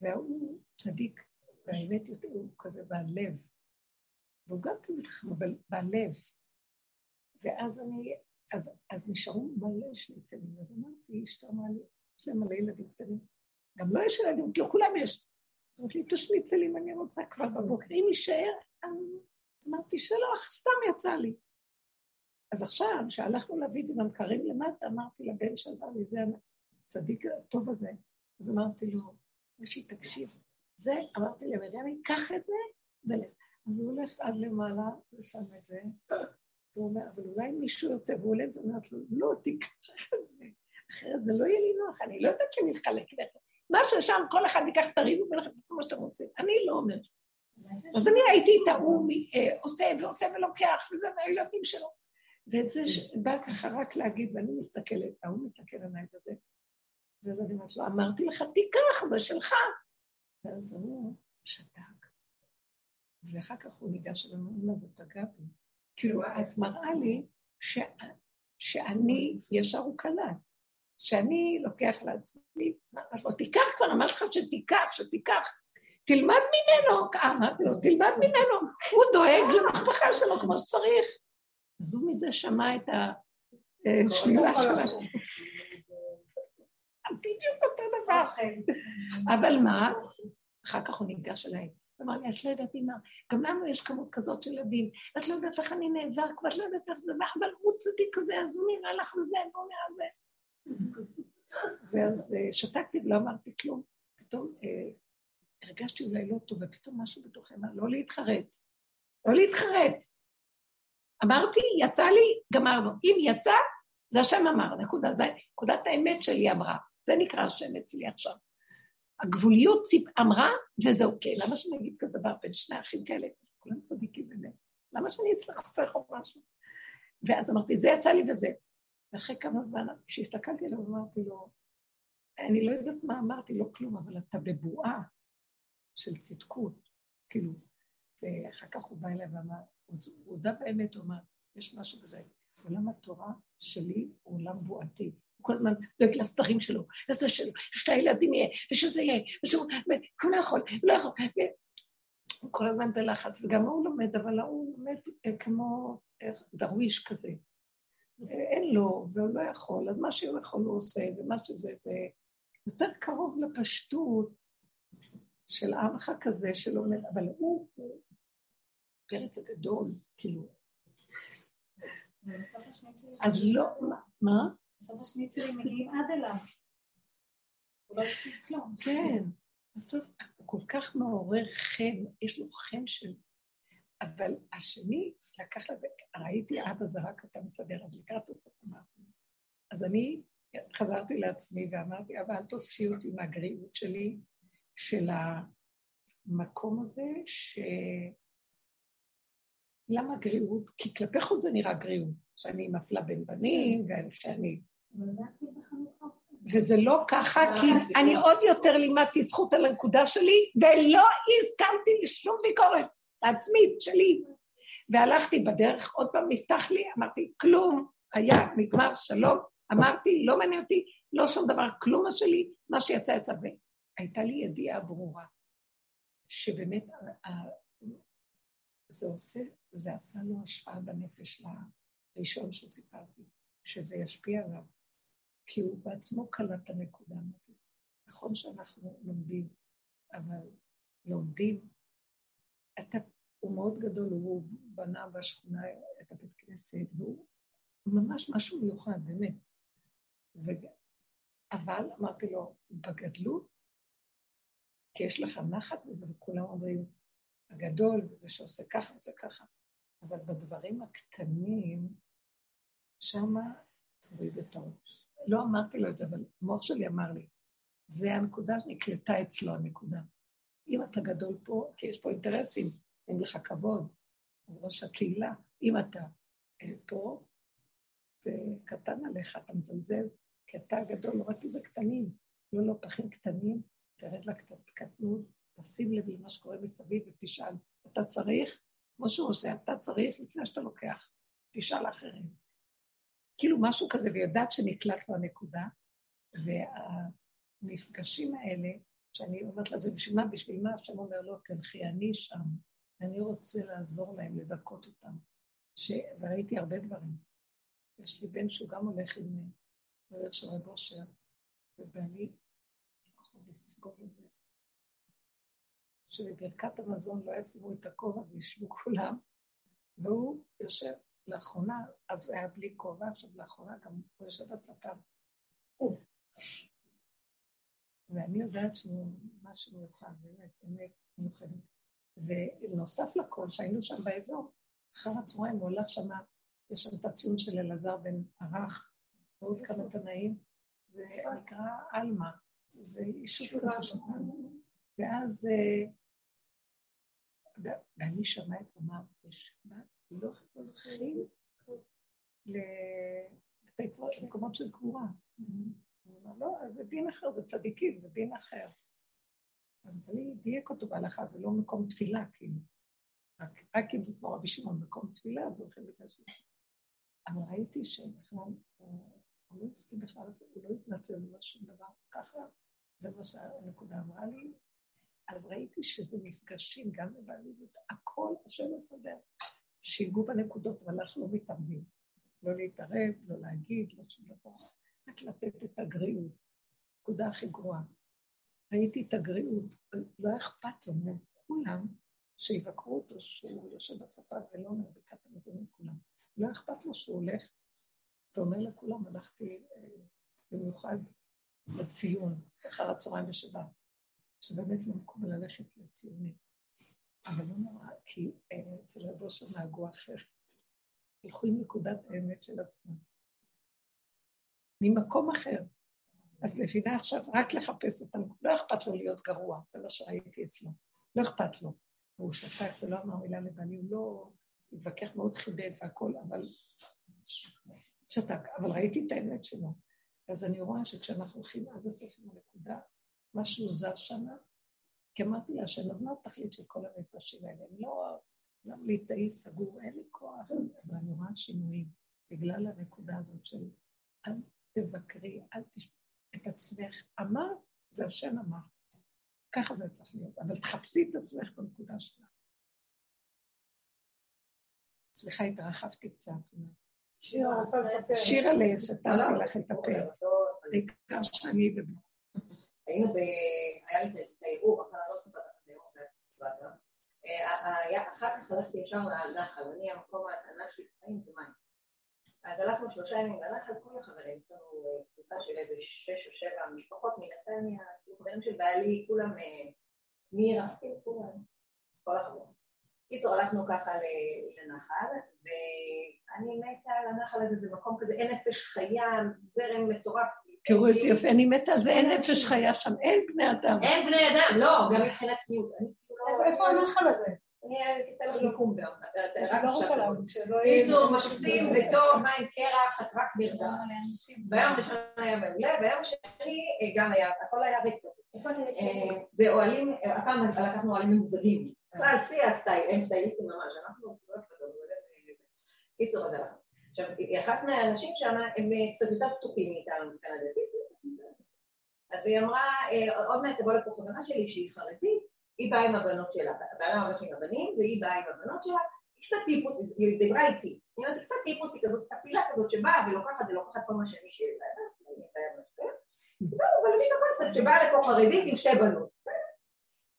והוא צדיק, והאמת הוא כזה בעל לב, והוא גם תלמיד חכם, אבל בעל לב. ואז אני, אז, אז נשארו מלא שניצלים, אז אמרתי, אשתו אמרה לי, יש להם מלא ילדים קטנים. גם לא יש ילדים, כי לכולם יש. אז אמרתי לי, תשניצלים, אני רוצה כבר בבוקר. אם יישאר, אז אמרתי, שלא, סתם יצא לי. אז עכשיו, כשהלכנו להביא את זה במקרים למטה, אמרתי לבן שעזר לי, זה הצדיק הטוב הזה. אז אמרתי לו, מישהי, תקשיב, זה, אמרתי למרים, קח את זה, ולך. אז הוא הולך עד למעלה ושם את זה, <coughs> והוא אומר, אבל אולי מישהו יוצא, והוא עולה את זה, אומרת לו, לא, תיקח את זה, אחרת זה לא יהיה לי נוח, אני לא יודעת שנתחלק לך. מה ששם, כל אחד ייקח הריב ולכם תעשו מה שאתם רוצים. אני לא אומרת. אז אני הייתי את ההוא אה, עושה ועושה ולוקח, וזה מהילדים שלו. ואת זה בא ככה רק להגיד, ואני מסתכלת, ההוא מסתכל עליי וזה, ואז אני אומרת לו, אמרתי לך, תיקח, זה שלך. ואז הוא שתק. ואחר כך הוא ניגש אלינו, אמא, זה פגע בי. כאילו, את מראה לי ש... שאני, ישר הוא קלט, שאני לוקח לעצמי, אמרתי לו, תיקח כבר, אמרתי לך שתיקח, שתיקח, תלמד ממנו, אמרתי לו, תלמד ממנו, הוא דואג למשפחה שלו כמו שצריך. אז הוא מזה שמע את השלילה אה, שלנו. בדיוק אותו דבר. אבל מה? אחר כך הוא ניגש אליי. אמר לי, את לא יודעת מה, גם לנו יש כמות כזאת של ילדים, ואת לא יודעת איך אני נאבק, ואת לא יודעת איך זה, אבל הוא צדיק כזה, אז הוא נראה לך וזה, והוא נראה זה. ואז אה, שתקתי ולא אמרתי כלום. פתאום אה, הרגשתי אולי לא טוב, ופתאום משהו בתוכי אמר, לא להתחרט. לא להתחרט. אמרתי, יצא לי, גמרנו. אם יצא, זה השם אמר, נקודה. זה נקודת האמת שלי אמרה. זה נקרא השם אצלי עכשיו. הגבוליות ציפ... אמרה, וזה אוקיי. למה שאני אגיד כזה דבר בין שני אחים כאלה? כולם צדיקים באמת. למה שאני אסכסך או משהו? ואז אמרתי, זה יצא לי וזה. ואחרי כמה זמן, כשהסתכלתי עליו, אמרתי לו, אני לא יודעת מה אמרתי, לא כלום, אבל אתה בבועה של צדקות, כאילו, ואחר כך הוא בא אליי ואמר, הוא הודה באמת, הוא אמר, יש משהו בזה. עולם התורה שלי הוא עולם בועתי. הוא כל הזמן דואג לסתרים שלו, לזה שלו, שהילדים יהיה, ושזה יהיה, ושהוא, הוא לא יכול, לא יכול. הוא כל הזמן בלחץ, וגם הוא לומד, אבל הוא לומד אה, כמו דרוויש כזה. אין לו, והוא לא יכול, אז מה שהוא יכול הוא עושה, ומה שזה, זה יותר קרוב לפשטות של עמך כזה שלומד, אבל הוא פרץ הגדול, כאילו. אז לא, מה?
בסוף השניצלים מגיעים עד אליו. הוא לא הפסיד כלום.
כן, בסוף הוא כל כך מעורר חן, יש לו חן של... אבל השני לקח לה, ראיתי אבא זרק אותה מסדר, אז לקראת הסוף אמרתי. אז אני חזרתי לעצמי ואמרתי, אבל אל תוציאו אותי מהגריעות שלי, של המקום הזה, ש... למה גריעות? כי כלפי חוץ זה נראה גריעות, שאני מפלה בין בנים, ושאני... וזה לא ככה, כי אני עוד יותר לימדתי זכות על הנקודה שלי, ולא הסכמתי לשום ביקורת עצמית שלי. והלכתי בדרך, עוד פעם נפתח לי, אמרתי, כלום, היה, נגמר, שלום, אמרתי, לא מעניין אותי, לא שום דבר, כלום מה שלי, מה שיצא יצא. והייתה לי ידיעה ברורה, שבאמת זה עושה, זה עשה לו השפעה בנפש לראשון שסיפרתי, שזה ישפיע עליו, כי הוא בעצמו קלט את הנקודה הזאת. נכון שאנחנו לומדים, אבל לומדים, אתה, הוא מאוד גדול, הוא בנה בשכונה את הבית כנסת, והוא ממש משהו מיוחד, באמת. ו... אבל אמרתי לו, בגדלות, כי יש לך נחת בזה, וכולם אומרים, הגדול, וזה שעושה ככה וזה ככה. אבל בדברים הקטנים, שמה תוריד את הראש. לא אמרתי לו את זה, אבל המוח שלי אמר לי, זה הנקודה שנקלטה אצלו הנקודה. אם אתה גדול פה, כי יש פה אינטרסים, אין לך כבוד, הוא ראש הקהילה, אם אתה אה, פה, זה קטן עליך, אתה מזלזל, כי אתה גדול, לא רק כי זה קטנים, לא לא פחים קטנים, תרד לקטנות, תשים לב למה שקורה מסביב ותשאל, אתה צריך, כמו שהוא עושה, אתה צריך לפני שאתה לוקח, תשאל אחרים. כאילו משהו כזה, ויודעת שנקלט לו הנקודה, והמפגשים האלה, שאני אומרת לה, זה בשביל מה? בשביל מה? השם אומר לו, תלכי, אני שם, אני רוצה לעזור להם, לזכות אותם. ש... וראיתי הרבה דברים. יש לי בן שהוא גם הולך עם דרך של רב אושר, ובעלי יכול לסבול את זה. שבברכת המזון לא ישימו את הכובע וישבו כולם, והוא יושב לאחרונה, אז היה בלי כובע, עכשיו לאחרונה גם הוא יושב בספה. ואני יודעת שהוא משהו מיוחד, באמת, באמת מיוחדת. ונוסף לכל, שהיינו שם באזור, אחר הצהריים הוא הלך שם, יש שם את הציון של אלעזר בן ערך, ועוד כמה תנאים, זה נקרא עלמה, זה יישוב כזה שם. ואז אה, ואני שמעת לומר, יש לא הולכים למקומות של קבורה. לא, זה דין אחר, זה צדיקים, זה דין אחר. אז בלי דייק אותו בהלכה, זה לא מקום תפילה, כאילו. רק, אם זה כמו רבי שמעון, מקום תפילה, אז הולכים בגלל שזה. אבל ראיתי שבכלל, הוא לא הסכים בכלל, הוא לא התנצל, לא שום דבר. ככה, זה מה שהנקודה אמרה לי, אז ראיתי שזה מפגשים, גם בבעליזות, הכל השם מסדר. שיגעו בנקודות, אבל אנחנו לא מתערבים. לא להתערב, לא להגיד, לא שום דבר, רק לתת את הגריעות. נקודה הכי גרועה. ראיתי את הגריעות, לא אכפת לו כולם שיבקרו אותו שהוא יושב בשפה ולא אומר בקעת המזון לכולם. לא אכפת לו שהוא הולך ואומר לכולם, הלכתי אה, במיוחד לציון, אחר הצהריים בשבת. שבאמת לא מקובל ללכת לציונים. אבל לא נורא, כי אה, אצל רבו שם נהגו אחרת. ילכו עם נקודת האמת של עצמם. ממקום אחר. אז לבינה עכשיו רק לחפש את המקום. לא אכפת לו להיות גרוע, זה מה שראיתי אצלו. לא אכפת לו. והוא שתק ולא אמר מילה לבני, הוא לא התווכח מאוד כיבד והכל, אבל שתק. אבל ראיתי את האמת שלו. אז אני רואה שכשאנחנו הולכים עד הסוף עם הנקודה, משהו זז שמה, כי אמרתי להשם, אז מה התכלית של כל המפגשים האלה? הם לא, גם להתאי סגור, אין לי כוח, אבל אני רואה שינויים בגלל הנקודה הזאת של אל תבקרי, אל תשמעי את עצמך. אמר, זה השם אמר. ככה זה צריך להיות, אבל תחפשי את עצמך בנקודה שלך. סליחה, התרחבתי קצת.
שירה רוצה לספר.
שירה סתמתי לך את הפה. בעיקר שאני...
היינו ב... היה לי את הערעור, אבל לא סבבה, אחר כך הלכתי ישר לנחל, אני המקום ההטענה שלי בחיים זה מים. אז הלכנו שלושה ימים לנחל, כל החברים, יש לנו קבוצה של איזה שש או שבע משפחות מנתניה, חברים של בעלי, כולם מירה, כולם, כל החברים. קיצור, הלכנו ככה לנחל, ואני מתה על הנחל הזה, זה מקום כזה, אין נפש חיה, זרם מטורף.
תראו איזה יופי, אני מתה על זה, אין נפש חיה שם, אין בני אדם.
אין בני אדם, לא, גם מבחינת צניעות.
איפה הנחל הזה?
אני אתן לך גם.
אני לא רוצה להגיד שלא יהיה...
קיצור, משפסים וטוב, מים קרח, את רק מרדה. ביום ראשון היה מעולה, ביום שני גם היה, הכל היה ריק כזה. ואוהלים, הפעם לקחנו אוהלים ממוזגים. בכלל, שיא הסטייל, הם סטייליסטים ממש, אנחנו... קיצור, אז הלכנו. עכשיו, אחת מהאנשים שם, הם קצת יותר פתוחים מאיתנו מבחינה דתית. אז היא אמרה, עוד מעט תבוא לפה חברה שלי שהיא חרדית, היא באה עם הבנות שלה, בעלה הולך עם הבנים, והיא באה עם הבנות שלה, היא קצת טיפוס, היא דיברה איתי, היא אומרת, קצת טיפוס, היא כזאת, הפילה כזאת שבאה ולוקחת ולוקחת כל מה שאני שלי, זהו, אבל יש לה קונספט שבאה לפה חרדית עם שתי בנות.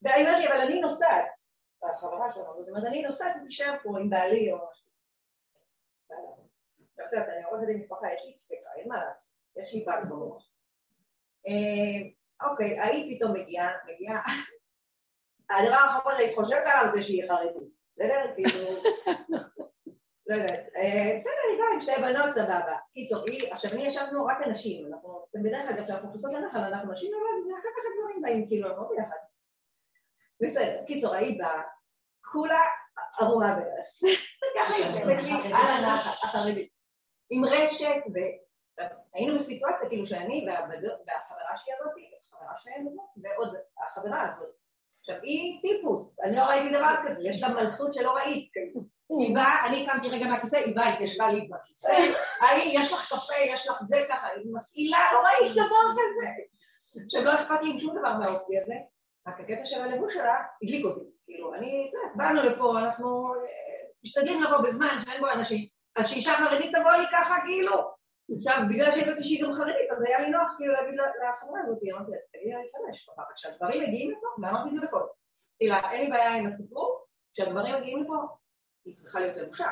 והיא אומרת לי, אבל אני נוסעת, החברה שלנו, זאת אומרת, אני נוסעת ונשאר פה עם בעלי או משהו. את יודעת, אני עורכת עם משפחה, יש לי צפקה, אין מה לעשות, יש לי בת במוח. אוקיי, ההיא פתאום מגיעה, מגיעה, הדבר האחרון שאני חושבת עליו זה שהיא חרדית, בסדר? כאילו... בסדר, היא באה עם שתי בנות, סבבה. קיצור, היא, עכשיו אני ישבנו רק אנשים, אנחנו, בדרך כלל כשאנחנו נכנסות לנחל אנחנו נשים לבד, ואחר כך הדברים באים, כאילו, אנחנו ביחד. בסדר, קיצור, היא באה, כולה ערומה בערך. ככה היא באמת לי <laughs> על הנחל, החרדית. עם רשת, והיינו בסיטואציה, כאילו, שאני והחברה שלי הזאת, החברה שלהם הזאת, ועוד החברה הזאת. עכשיו, היא טיפוס, אני לא ראיתי דבר כזה, יש לה מלכות שלא ראית. היא באה, אני קמתי רגע מהכיסא, היא באה, היא ישבה לי בכיסא, ההיא, יש לך קפה, יש לך זה ככה, היא מפעילה, לא ראית דבר כזה. עכשיו, לא אכפת לי עם שום דבר מהאופי הזה, רק הקטע של הלבוש שלה הדליק אותי. כאילו, אני, אתה יודע, באנו לפה, אנחנו משתדלים לבוא בזמן שאין בו אנשים, אז שאישה חרדית תבוא לי ככה, כאילו. עכשיו, בגלל שידעתי שהיא גם חרדית, אז היה לי נוח כאילו להגיד לחברה הזאת, אמרתי תגידי לה להתחדש, כשהדברים מגיעים לפה, ואמרתי את זה בקול. תראה, אין לי בעיה עם הסיפור, כשהדברים מגיעים לפה, היא צריכה להיות לבושה.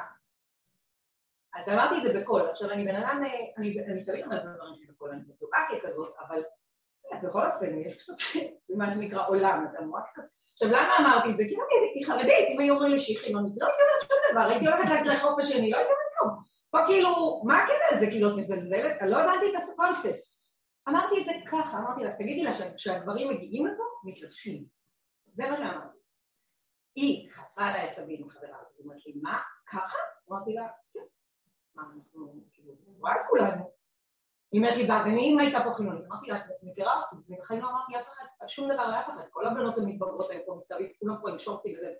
אז אמרתי את זה בקול, עכשיו אני בן אדם, אני תמיד אומרת את הדברים שלי בקול, אני בטוחה ככזאת, אבל בכל אופן, יש קצת, מה שנקרא עולם, אתה אמורה קצת. עכשיו, למה אמרתי את זה? כי היא חרדית, אם היו אומרים לי שהיא חילונית, לא הייתי אומרת שום דבר, הייתי הולכת לחוף השני, לא הייתי אומרת כלום. פה כאילו, מה הקטע הזה? כאילו, את מזלזלת? אני לא הבנתי את הקונספט. אמרתי את זה ככה, אמרתי לה, תגידי לה שכשהדברים מגיעים לפה, מתלבשים. זה מה שאמרתי. היא חטפה עליי עצבים, חברה, אז היא אומרת לי, מה? ככה? אמרתי לה, כן. מה, אנחנו, כאילו, רואה את כולנו. היא אומרת לי, ומי אם הייתה פה חילונית? אמרתי לה, את מכירה אותי, ובחיים לא אמרתי אף אחד, שום דבר לאף אחד, כל הבנות הן מתבגרות הן פה מסביב, כולם פה עם שורטים וזה.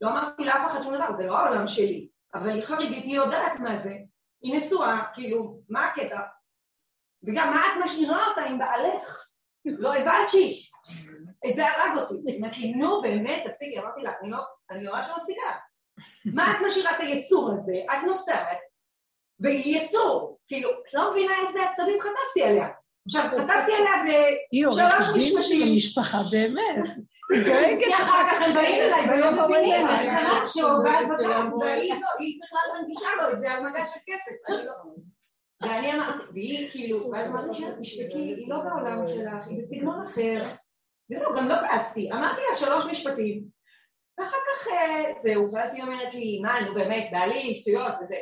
לא אמרתי לאף אחד שום דבר, זה לא העולם שלי. אבל היא חרדית, היא יודעת מה זה, היא נשואה, כאילו, מה הקטע? וגם מה את משאירה אותה עם בעלך? לא הבנתי. את זה הרג אותי. אמרתי לי, נו באמת, תפסיקי, אמרתי לה, אני לא, ממש לא מפסיקה. מה את משאירה את היצור הזה? את נוסעת, והיא יצור. כאילו, את לא מבינה איזה עצבים חטפתי עליה. עכשיו, חטפתי עליה בשלוש משפטים.
היא המשפחה באמת. היא <laughs> דואגת
כי אחר כך הם באים אליי ביום בבית, והיא בכלל מנגישה לו את זה על מגש של כסף. ואני אמרתי, והיא כאילו, ואז אמרתי לה, תשתקי, היא לא בעולם שלך, היא בסגנון אחר. וזהו, גם לא כעסתי, אמרתי לה שלוש משפטים, ואחר כך זהו, ואז היא אומרת לי, מה, נו באמת, בעלי, שטויות וזה.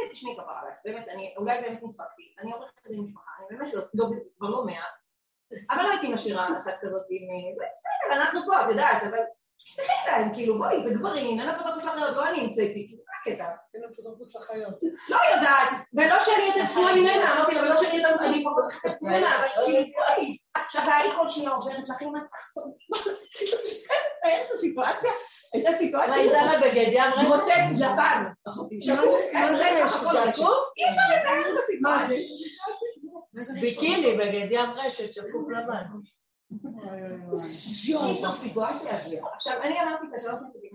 אמרתי, תשמעי כפרה עליך, באמת, אני אולי באמת נצחקתי, אני עורכת את משפחה, אני באמת כבר לא מאה, אבל לא הייתי משאירה אחת כזאת עם זה, בסדר, אנחנו פה, את יודעת, אבל תפתחי עיניים, כאילו, בואי, זה גברים, אין אפוטרופוס לחיות, לא אני המצאתי, כאילו, מה הקטע?
אין אפוטרופוס לחיות.
לא יודעת, ולא שאני יותר צנועה ממנה, אמרתי לה, ולא שאני יותר, אני פחות ממנה, אבל כאילו, בואי. עכשיו, היא כל שניה עוברת לך עם התחתון, <laughs> כאילו, אין את הסיטואציה, הייתה סיטואציה,
מה, היא שמה בגד ים רשת?
מוטט לבן.
מה זה יש?
אי אפשר לתאר את
מה זה?
הסיטואציה.
ביקיני בגד ים רשת, שקוף לבן.
קיצור סיטואציה הזויה. עכשיו, אני אמרתי את השלוש נקודים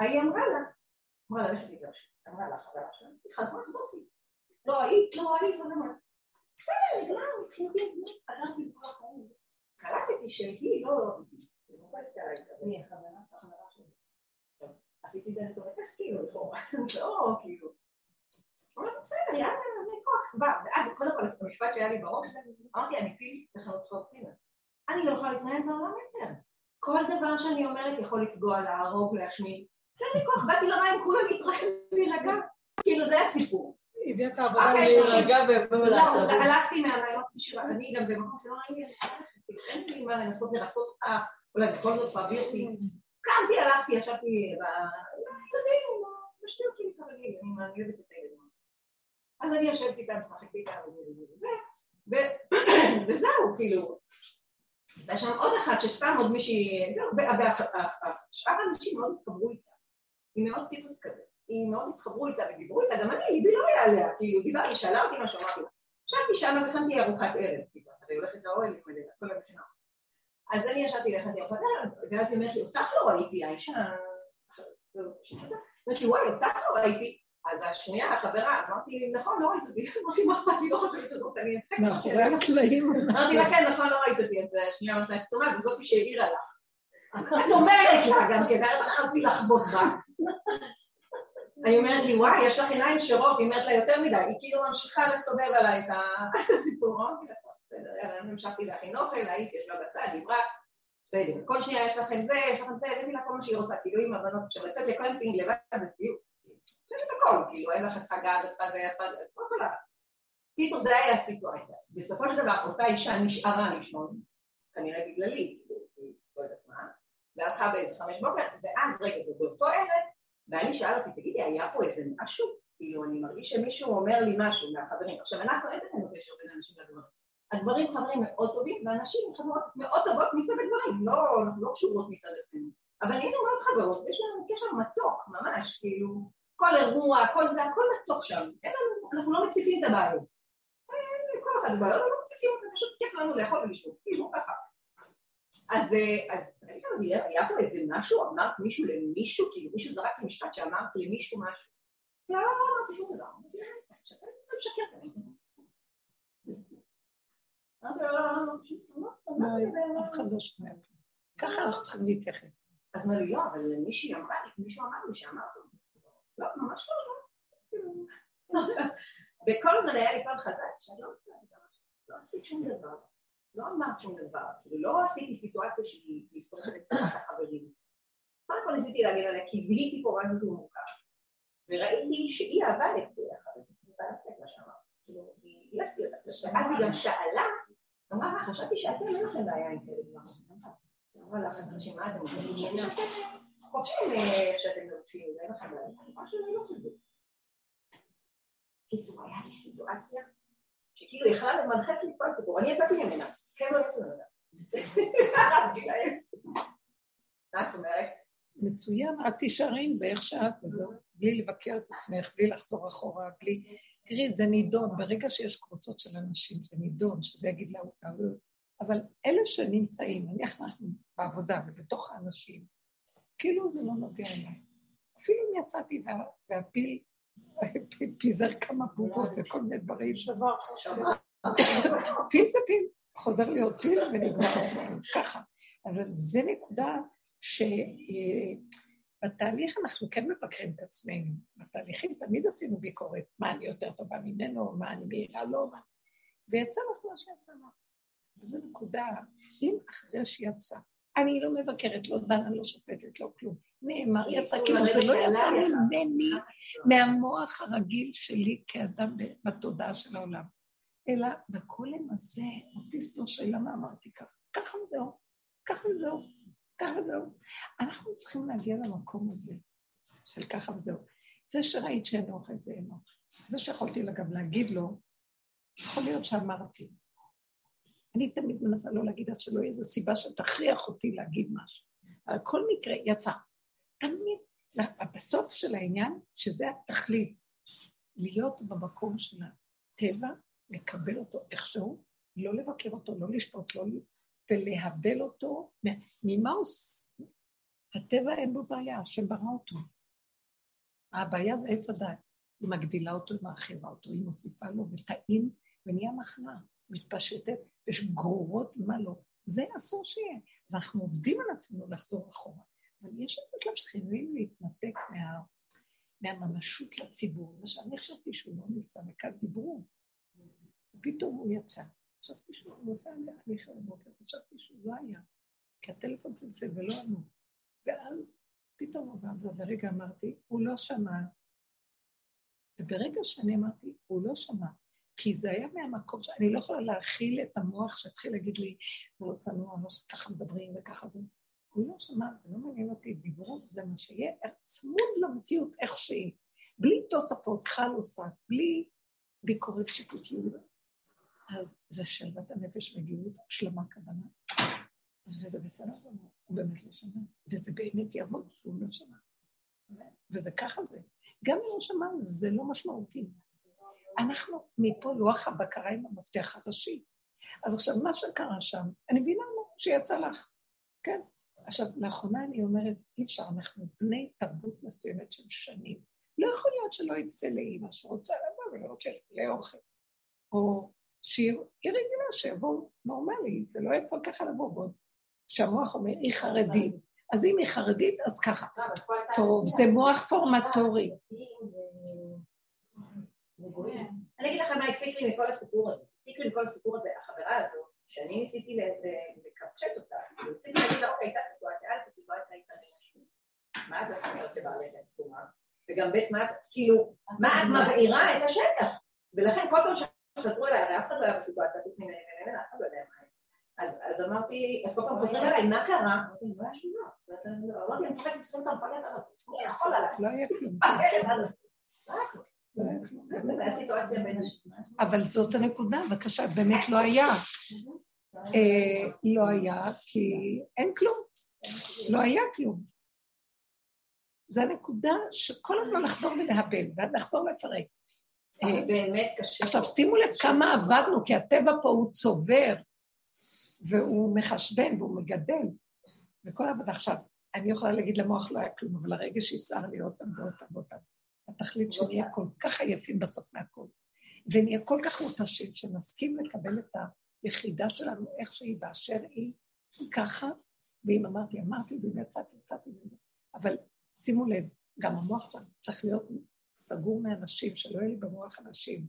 היא אמרה לה, אמרה לה, לכי תתגרשי, אמרה לה, חברה שלה, היא חזרה דוסית. לא ראית, לא ראית, לא אמרת. בסדר, נגמר, מבחינתי, עברתי בכל החיים. קלטתי שהיא לא... החברה, החברה שלי. עשיתי את זה לטובתך, כאילו, לכאורה, <laughs> לא, כאילו. אמרתי, בסדר, יאללה, אני כוח, כבר. ואז, קודם כל, המשפט שהיה לי בראש, אמרתי, אני פיל בחנות חרצינה. אני לא יכולה להתנהל בעולם יותר. כל דבר שאני אומרת יכול לפגוע, להרוג, להשמיד. אין לי כוח, באתי למים, כולם להירגע. כאילו, זה הסיפור.
הביאה את העבודה
אוקיי.
להירגע ויבואו
לא,
לעצור.
הלכתי מהמים, אני גם במקום שלא ראיתי, כאילו, אין לי מה לנסות לרצות אותך, אולי בכל זאת תאהבי אותי. קמתי, הלכתי, ישבתי. יודעים, בשטויות שלי כרגיל, אני אוהבת את הילדים. אז אני יושבת איתם, משחקת איתם, וזה, <clears throat> וזהו, כאילו. הייתה שם עוד אחת שסתם עוד מישהי, זהו, ושאר האנשים מאוד התחברו איתה. היא מאוד טיפוס כזה. היא מאוד התחברו איתה ודיברו איתה, גם אני, ליבי לא היה עליה, כאילו, דיברתי, שאלה אותי מה שאמרתי לה. ישבתי שם והכנתי ארוחת ערב, כאילו, הרי הולכת לאוהל עם כל הבחינה. אז אני ישבתי להכנתי ארוחת ערב, ואז היא אומרת לי, אותך לא ראיתי, האישה... אומרת לי, וואי, אותך לא ראיתי. אז השנייה, החברה, אמרתי, נכון, לא ראית אותי, אמרתי, מה אכפת לי, לא חושבת שזאת אני אצחק.
מאחורי הקלעים.
אמרתי לה, כן, נכון, לא ראית אותי, אז השנייה אמרת לה, סתומה, זה זאתי שהעירה לך. את אומרת לה גם כן, אז רציתי לחבוט בה. אני אומרת לי, וואי, יש לך עיניים שרות, היא אומרת לה יותר מדי, היא כאילו ממשיכה לסובב עליי את הסיפור. אמרתי לה, בסדר, יאללה, אני המשכתי להכין אוכל, היית, ישבה בצד, דיברה, בסדר. כל שנייה יש לכם זה, יש לכם זה, הבאתי לה כל מה שהיא רוצה, כאילו עם הבנות, עכשיו לצאת לקמפינג לבד, זה סיוט. יש את הכל, כאילו, אין לך הצגה, בצד זה יפה, כל כל קיצור, זה היה הסיטואציה. בסופו של דבר, אותה אישה נשארה לישון, כנראה בגללי, לא יודעת מה, והלכה באיזה חמש בוקר, ואז רגע, ובאותו ערב, בעלי שאל אותי, תגידי, היה פה איזה משהו? כאילו, אני מרגיש שמישהו אומר לי משהו מהחברים. עכשיו, אנחנו אין לנו קשר בין אנשים לגברים. הגברים חברים מאוד טובים, והנשים חברות מאוד טובות מצד הגברים, לא, אנחנו לא קשורות מצד עצמנו. אבל היינו מאוד חברות, יש לנו קשר מתוק, ממש, כאילו, כל אירוע, כל זה, הכל מתוק שם. אין לנו, אנחנו לא מציפים את הבעיות. כל אחד בעיות, לא מציפים, זה פשוט כיף לנו לאכול ולשתות, כאילו, ככה. אז, אז היה פה איזה משהו, אמרת מישהו למישהו, כאילו מישהו זרק לי משפט שאמרת למישהו משהו. לא, לא, לא אמרתי שום דבר. אתה משקר. אמרתי לו, לא, לא, לא,
אף אחד לא שומע. ככה אנחנו צריכים להתייחס.
אז אמר לי, לא, אבל מישהי אמרה לי, מישהו אמר לי שאמרת. לא, ממש לא, לא. וכל הזמן היה לי פעם חזק, שאני לא לא עשית שום דבר. לא אמרת שום דבר, כאילו לא עשיתי סיטואציה שהיא מסתובבת תחת החברים. קודם כל ניסיתי להגן עליה, כי זיהיתי פה משהו מוכר. וראיתי שהיא אהבה את מה. כאילו, היא גם שאלה, אמרה מה, חשבתי עם אתם אומרים? חופשים שאתם אין לכם בעיה. לא שכאילו יכלה למנחץ לי כל הסיפור, אני יצאתי ממנה, הם לא יצאו ממנה. הרסתי את אומרת?
מצוין, רק תישארי עם זה איך שאת, בלי לבקר את עצמך, בלי לחזור אחורה, בלי... תראי, זה נידון, ברגע שיש קבוצות של אנשים, זה נידון, שזה יגיד לה, אבל אלה שנמצאים, נניח אנחנו בעבודה ובתוך האנשים, כאילו זה לא נוגע אליי. אפילו אם יצאתי וה, והפיל <laughs> פיזר כמה בובות וכל מיני דברים. שבר פיל זה פיל, חוזר להיות פיל ונגמר עצמנו, ככה. אבל זה נקודה שבתהליך אנחנו כן מבקרים את עצמנו. בתהליכים תמיד עשינו ביקורת, מה אני יותר טובה ממנו, מה אני מהירה לו, מה... ויצא לך מה שיצא לך. וזו נקודה, אם אחרי שיצא, אני לא מבקרת, לא דנה, לא שופטת, לא כלום. נאמר, יצא, כאילו זה לא יצא ממני, מהמוח הרגיל שלי כאדם בתודעה של העולם, אלא בקולם הזה, אוטיסט לא שאלה מה אמרתי ככה, ככה וזהו, ככה וזהו. ככה וזהו. אנחנו צריכים להגיע למקום הזה של ככה וזהו. זה שראית שאין אוכל זה אין אוכל. זה שיכולתי אגב להגיד לו, יכול להיות שאמרתי. אני תמיד מנסה לא להגיד עד שלא יהיה איזו סיבה שתכריח אותי להגיד משהו. אבל כל מקרה יצא. תמיד, בסוף של העניין, שזה התכלית, להיות במקום של הטבע, לקבל אותו איכשהו, לא לבקר אותו, לא לשפוט, לא... ולהבל אותו. ממה הוא... הטבע אין בו בעיה, השם ברא אותו. הבעיה זה עץ הדת. היא מגדילה אותו, היא מרחיבה אותו, היא מוסיפה לו וטעים, ונהיה מחלה, מתפשטת, יש גרורות, מה לא. זה אסור שיהיה. אז אנחנו עובדים על עצמנו לחזור אחורה. אבל יש את בשלב שחייבים להתנתק מה, מהממשות לציבור. מה שאני חשבתי שהוא לא נמצא, וכאן דיברו. ופתאום הוא יצא. חשבתי שהוא נוסע להליך בבוקר, חשבתי שהוא לא היה, כי הטלפון צלצל ולא ענו. ואז פתאום עבר זה, ורגע אמרתי, הוא לא שמע. וברגע שאני אמרתי, הוא לא שמע, כי זה היה מהמקום שאני לא יכולה להכיל את המוח שהתחיל להגיד לי, הוא לא צנוע, לא שככה מדברים וככה זה. הוא לא שמע, זה לא מעניין אותי, דיברו, זה מה שיהיה, צמוד למציאות איך שהיא, בלי תוספות, חלוסה, בלי ביקורת שיפוטיות. אז זה שלוות הנפש וגאות, השלמה כוונה, וזה בסדר גמור, הוא באמת לא שמע, וזה באמת יעבוד שהוא לא שמע. וזה ככה זה. גם אם הוא שמע, זה לא משמעותי. אנחנו מפה לוח הבקרה עם המפתח הראשי. אז עכשיו, מה שקרה שם, אני מבינה שיצא לך, כן. עכשיו, לאחרונה אני אומרת, אי אפשר, אנחנו בני תרבות מסוימת של שנים. לא יכול להיות שלא יצא לאימא שרוצה לבוא ולא רוצה לאוכל. או שהיא רגילה שיבואו נורמלי, זה לא יכול ככה לבוא בו. שהמוח אומר, היא חרדית. אז אם היא חרדית, אז ככה. טוב, זה מוח פורמטורי.
אני אגיד לך מה הציק לי מכל הסיפור הזה. הציק לי מכל הסיפור הזה, החברה הזו, שאני ניסיתי לקפצ'ט אותה, ניסיתי להגיד לה, אוקיי, הייתה סיטואציה, א', הסיטואציה הייתה מה את אומרת לבעלך הסכומה? וגם ב', מה, כאילו, מה את מבעירה את השטח? ולכן כל פעם שחזרו אליי, הרי אף אחד לא היה בסיטואציה חוץ ממני וממנה, אף אחד לא יודע מה אז אמרתי, אז כל פעם חוזרים אליי, מה קרה? אמרתי, זה היה שונה. אמרתי, אני מפחדת צריכים את המפלט הזה, אני יכול עליי.
לא היה
כלום.
אבל זאת הנקודה, בבקשה, באמת לא היה. אה, לא היה, כי אין כלום. לא היה כלום. זה הנקודה שכל הזמן לחזור ולהבל, ולחזור לפרק.
אה, באמת קשה.
עכשיו, שימו לב כמה עבדנו, כי הטבע פה הוא צובר. והוא מחשבן והוא מגדל, וכל העבודה עכשיו, אני יכולה להגיד למוח לא היה כלום, אבל הרגש יסער לי עוד פעם ועוד פעם ועוד פעם. התכלית שנהיה כל כך עייפים בסוף מהכל, ונהיה כל כך מותשים, שנסכים לקבל את היחידה שלנו איך שהיא באשר היא, ככה, ואם אמרתי, אמרתי, ואם יצאתי, יצאתי. אבל שימו לב, גם המוח צריך להיות סגור מאנשים, שלא יהיה לי במוח אנשים.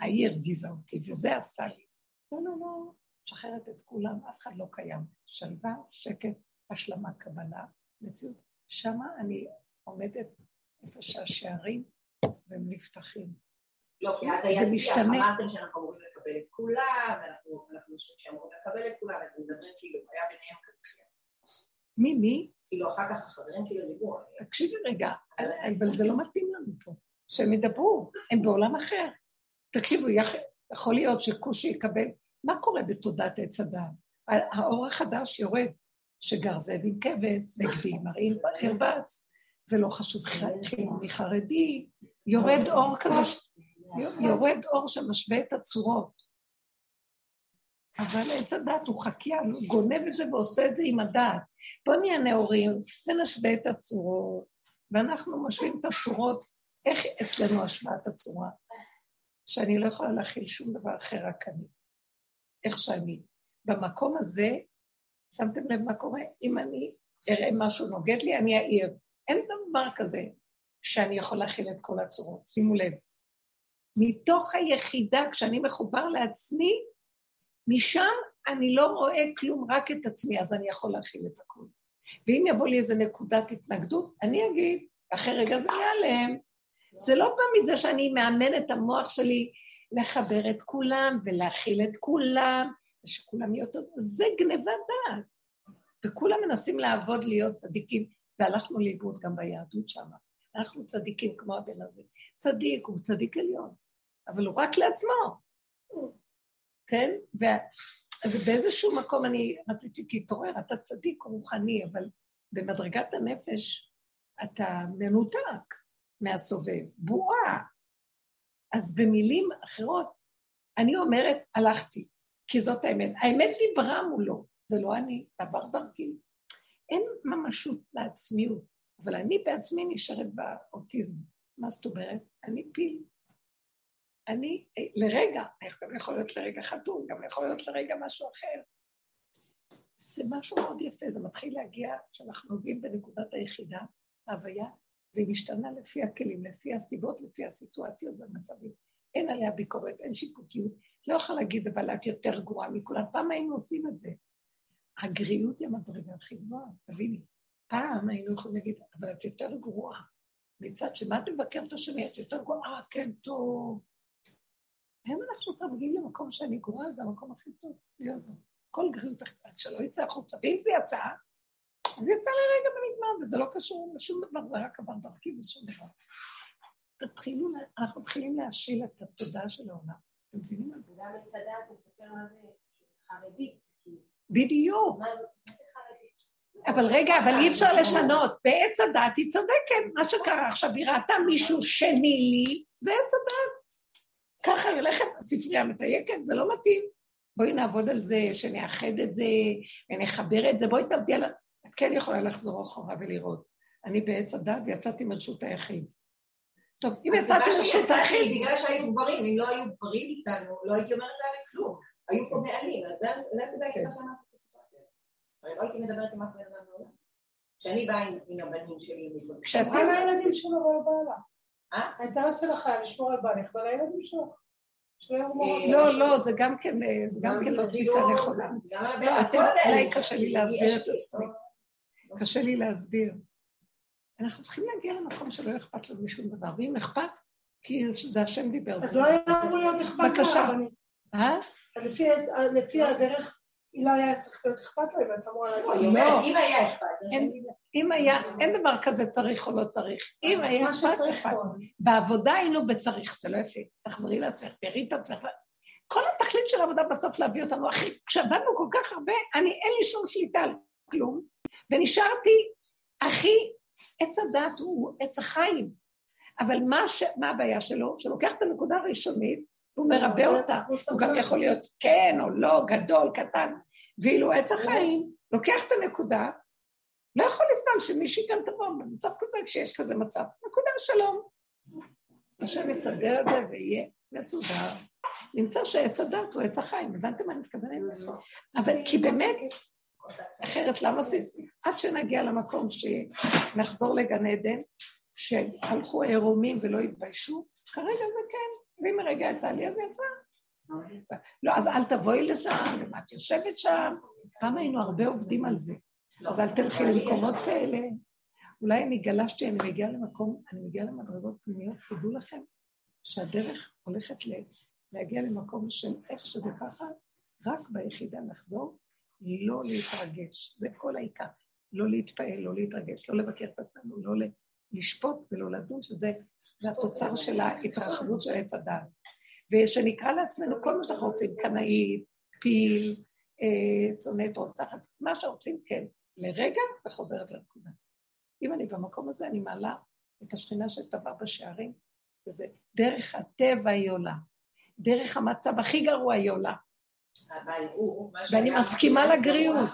ההיא הרגיזה אותי, וזה עשה לי. לא, לא, לא, משחררת את כולם, אף אחד לא קיים. שלווה, שקט, השלמה, קבלה, מציאות. שמה אני עומדת איפה שהשערים והם נפתחים.
לא, כי אז היה שיח, אמרתם שאנחנו אמורים לקבל את כולם, ואנחנו חושבים שאמורים לקבל את כולם, ואנחנו מדברים כאילו, היה ביניהם כזה שיח.
מי, מי?
כאילו, אחר כך החברים כאילו דיברו.
תקשיבי רגע, אבל זה לא מתאים לנו פה. שהם ידברו, הם בעולם אחר. תקשיבו, יכול להיות שכושי יקבל מה קורה בתודעת עץ אדם? האור החדש יורד, שגר זאב עם כבש, וגדי מרעיל חרבץ, ולא חשוב חילוני חרדי, יורד אור כזה, יורד אור שמשווה את הצורות. אבל עץ הדת הוא חקיין, הוא גונב את זה ועושה את זה עם הדעת. בוא נהיה נאורים ונשווה את הצורות, ואנחנו משווים את הצורות, איך אצלנו השוואת הצורה? שאני לא יכולה להכיל שום דבר אחר רק אני. איך שאני. במקום הזה, שמתם לב מה קורה? אם אני אראה משהו נוגד לי, אני אעיר. אין דבר כזה שאני יכול להכיל את כל הצורות, שימו לב. מתוך היחידה, כשאני מחובר לעצמי, משם אני לא רואה כלום, רק את עצמי, אז אני יכול להכיל את הכול. ואם יבוא לי איזה נקודת התנגדות, אני אגיד, אחרי רגע זה ייעלם. זה לא בא מזה שאני מאמן את המוח שלי לחבר את כולם ולהכיל את כולם, ושכולם יהיו טוב, זה גניבת דעת. וכולם מנסים לעבוד להיות צדיקים, והלכנו לאיבוד גם ביהדות שם. אנחנו צדיקים כמו הבן הזה. צדיק, הוא צדיק עליון, אבל הוא רק לעצמו. כן? ו... ובאיזשהו מקום אני רציתי להתעורר, אתה צדיק רוחני, אבל במדרגת הנפש אתה מנותק מהסובב, בועה. אז במילים אחרות, אני אומרת, הלכתי, כי זאת האמת. האמת דיברה מולו, זה לא אני, עבר דרכי. אין ממשות לעצמיות, אבל אני בעצמי נשארת באוטיזם. מה זאת אומרת? אני פיל. אני, לרגע, גם יכול להיות לרגע חתום, גם יכול להיות לרגע משהו אחר. זה משהו מאוד יפה, זה מתחיל להגיע כשאנחנו נוגעים בנקודת היחידה, ההוויה, והיא משתנה לפי הכלים, לפי הסיבות, לפי הסיטואציות והמצבים. אין עליה ביקורת, אין שיפוטיות. לא יכולה להגיד, אבל את יותר גרועה מכולם. פעם היינו עושים את זה. הגריות היא המדרגה הכי גבוהה, תביני. פעם היינו יכולים להגיד, אבל את יותר גרועה. מצד שמה את מבקרת השני? את יותר גרועה, אה, כן, טוב. היום אנחנו כבר מגיעים למקום שאני גרועה, זה המקום הכי טוב להיות בו. כל גריות אחת שלא יצא החוצה, ואם זה יצא, אז יצא לרגע במדבר, וזה לא קשור לשום דבר, זה רק עבר דרכי ושום דבר. תתחילו, אנחנו מתחילים להשיל את התודעה של העולם. אתם מבינים מה זה?
גם בצדק, תספר מה זה חרדית.
בדיוק. אבל רגע, אבל אי אפשר לשנות. בעץ הדת היא צודקת. מה שקרה עכשיו, היא ראתה מישהו שני לי, זה עץ הדת. ככה היא הולכת, הספרייה מתייקת, זה לא מתאים. בואי נעבוד על זה, שנאחד את זה, ונחבר את זה, בואי תעבדי על... את כן יכולה לחזור אחורה ולראות. אני בעץ הדת ויצאתי מרשות היחיד. טוב, אם יצאתי מרשות היחיד...
בגלל שהיו גברים, אם לא היו גברים איתנו, לא הייתי אומרת להם כלום. היו פה בעלים, אז זה הסיבה היחידה שאמרתי את הסיטואציה. הרי לא הייתי מדברת עם אף אחד מהעולם. כשאני באה עם הבנים שלי,
כשאת באה לילדים שלו ולא בעלה.
אה?
האינטרס שלך היה לשמור על בעלך ועל הילדים שלו.
לא, לא, זה גם כן, זה גם כן לא תפיסה נכונה. לא, אתם, אולי קשה לי להסביר את עצמי. קשה לי להסביר. אנחנו צריכים להגיע למקום שלא אכפת לנו משום דבר, ואם אכפת, כי זה השם דיבר.
אז לא היה אמור להיות אכפת
בבקשה.
אה? לפי הדרך, לא היה צריך להיות אכפת להם, ואת אמורה להגיד.
לא, אם היה אכפת.
אם היה, אין דבר כזה צריך או לא צריך. אם היה אכפת, אכפת. בעבודה היינו בצריך, זה לא יפה. תחזרי לעצמך, תראי את עצמך. כל התכלית של העבודה בסוף להביא אותנו, אחי, כשעבדנו כל כך הרבה, אני, אין לי שום שליטה על כלום, ונשארתי, אחי, עץ הדת הוא עץ החיים. אבל מה, ש... מה הבעיה שלו? שלוקח את הנקודה הראשונית, והוא מרבה אותה. הוא גם יכול להיות כן או לא, גדול, קטן. ואילו עץ החיים לוקח את הנקודה, לא יכול לסתם שמישהי כאן תבוא במצב כזה כשיש כזה מצב. נקודה שלום. השם יסדר את זה ויהיה מסודר. נמצא שעץ הדת הוא עץ החיים, הבנתם מה אני מתכוונת? אבל כי באמת, אחרת למה זה? עד שנגיע למקום שנחזור לגן עדן, שהלכו עירומים ולא התביישו, כרגע זה כן, ואם הרגע יצא לי אז יצא. לא, אז אל תבואי לשם, ומה את יושבת שם? פעם היינו הרבה עובדים על זה. אז אל תלכי למקומות כאלה. אולי אני גלשתי, אני מגיעה למקום, אני מגיעה למדרגות פנימיות, תדעו לכם שהדרך הולכת להגיע למקום של איך שזה ככה, רק ביחידה לחזור, לא להתרגש, זה כל העיקר. לא להתפעל, לא להתרגש, לא לבקר את עצמנו, לא לשפוט ולא לדון, שזה התוצר של ההתרחבות של עץ הדעת. ושנקרא לעצמנו כל מה שאנחנו רוצים, קנאי, פיל, אה, צונט, רוצחת, מה שרוצים, כן, לרגע וחוזרת לנקודה. אם אני במקום הזה, אני מעלה את השכינה שטבעה בשערים, וזה דרך הטבע היא עולה, דרך המצב הכי גרוע היא עולה. ואני מסכימה לגריעות.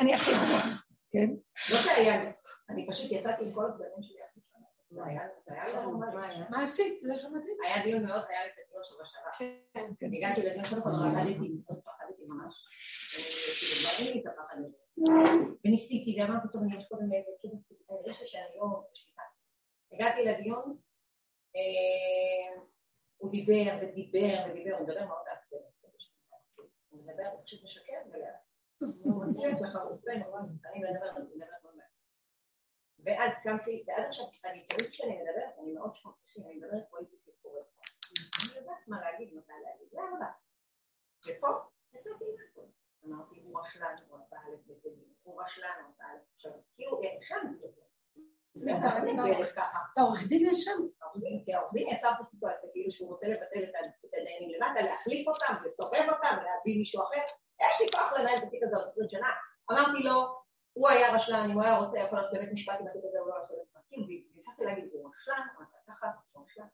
אני הכי גרועה, כן?
לא שהיה לי, אני פשוט יצאתי עם כל הדברים שלי.
מה עשית? לא שמעתי.
היה דיון מאוד, היה לי דיון שבוע שעבר. כן. הגעתי לדיון קודם כל, רקדתי, מאוד פחדתי ממש. כאילו, לא לי את הפחד הזה. וניסיתי, ואמרתי, טוב, אני יש קודם איזה כאילו, יש לי שאני לא בשליטה. הגעתי לדיון, הוא דיבר ודיבר ודיבר, הוא מדבר מאוד עצבן. הוא מדבר, הוא פשוט משקר, הוא מצליח לך, הוא עושה, אני אני מדברת מאוד ואז קמתי, ועד עכשיו, אני תמיד כשאני מדברת, אני מאוד שמחתי, אני מדברת פוליטית קוראת. אני יודעת מה להגיד, מתי להגיד, הרבה. ופה, יצאתי עם הכל. אמרתי, הוא רשלן, הוא עשה א' וב', הכנתי אותו.
אתה עורך דין ישן.
כי העורך דין יצר פה סיטואציה, כאילו שהוא רוצה לבטל את הדיינים למטה, להחליף אותם, לסובב אותם, להביא מישהו אחר. יש לי כוח לנהל את התיק הזה עוד 20 שנה. אמרתי לו, הוא היה רשלן, אם הוא היה רוצה, יכול ללכת לבית משפט עם התיק הזה, הוא לא יכול ללכת כאילו, והפסקתי להגיד, הוא רשלן, הוא עשה ככה, הוא רשלן.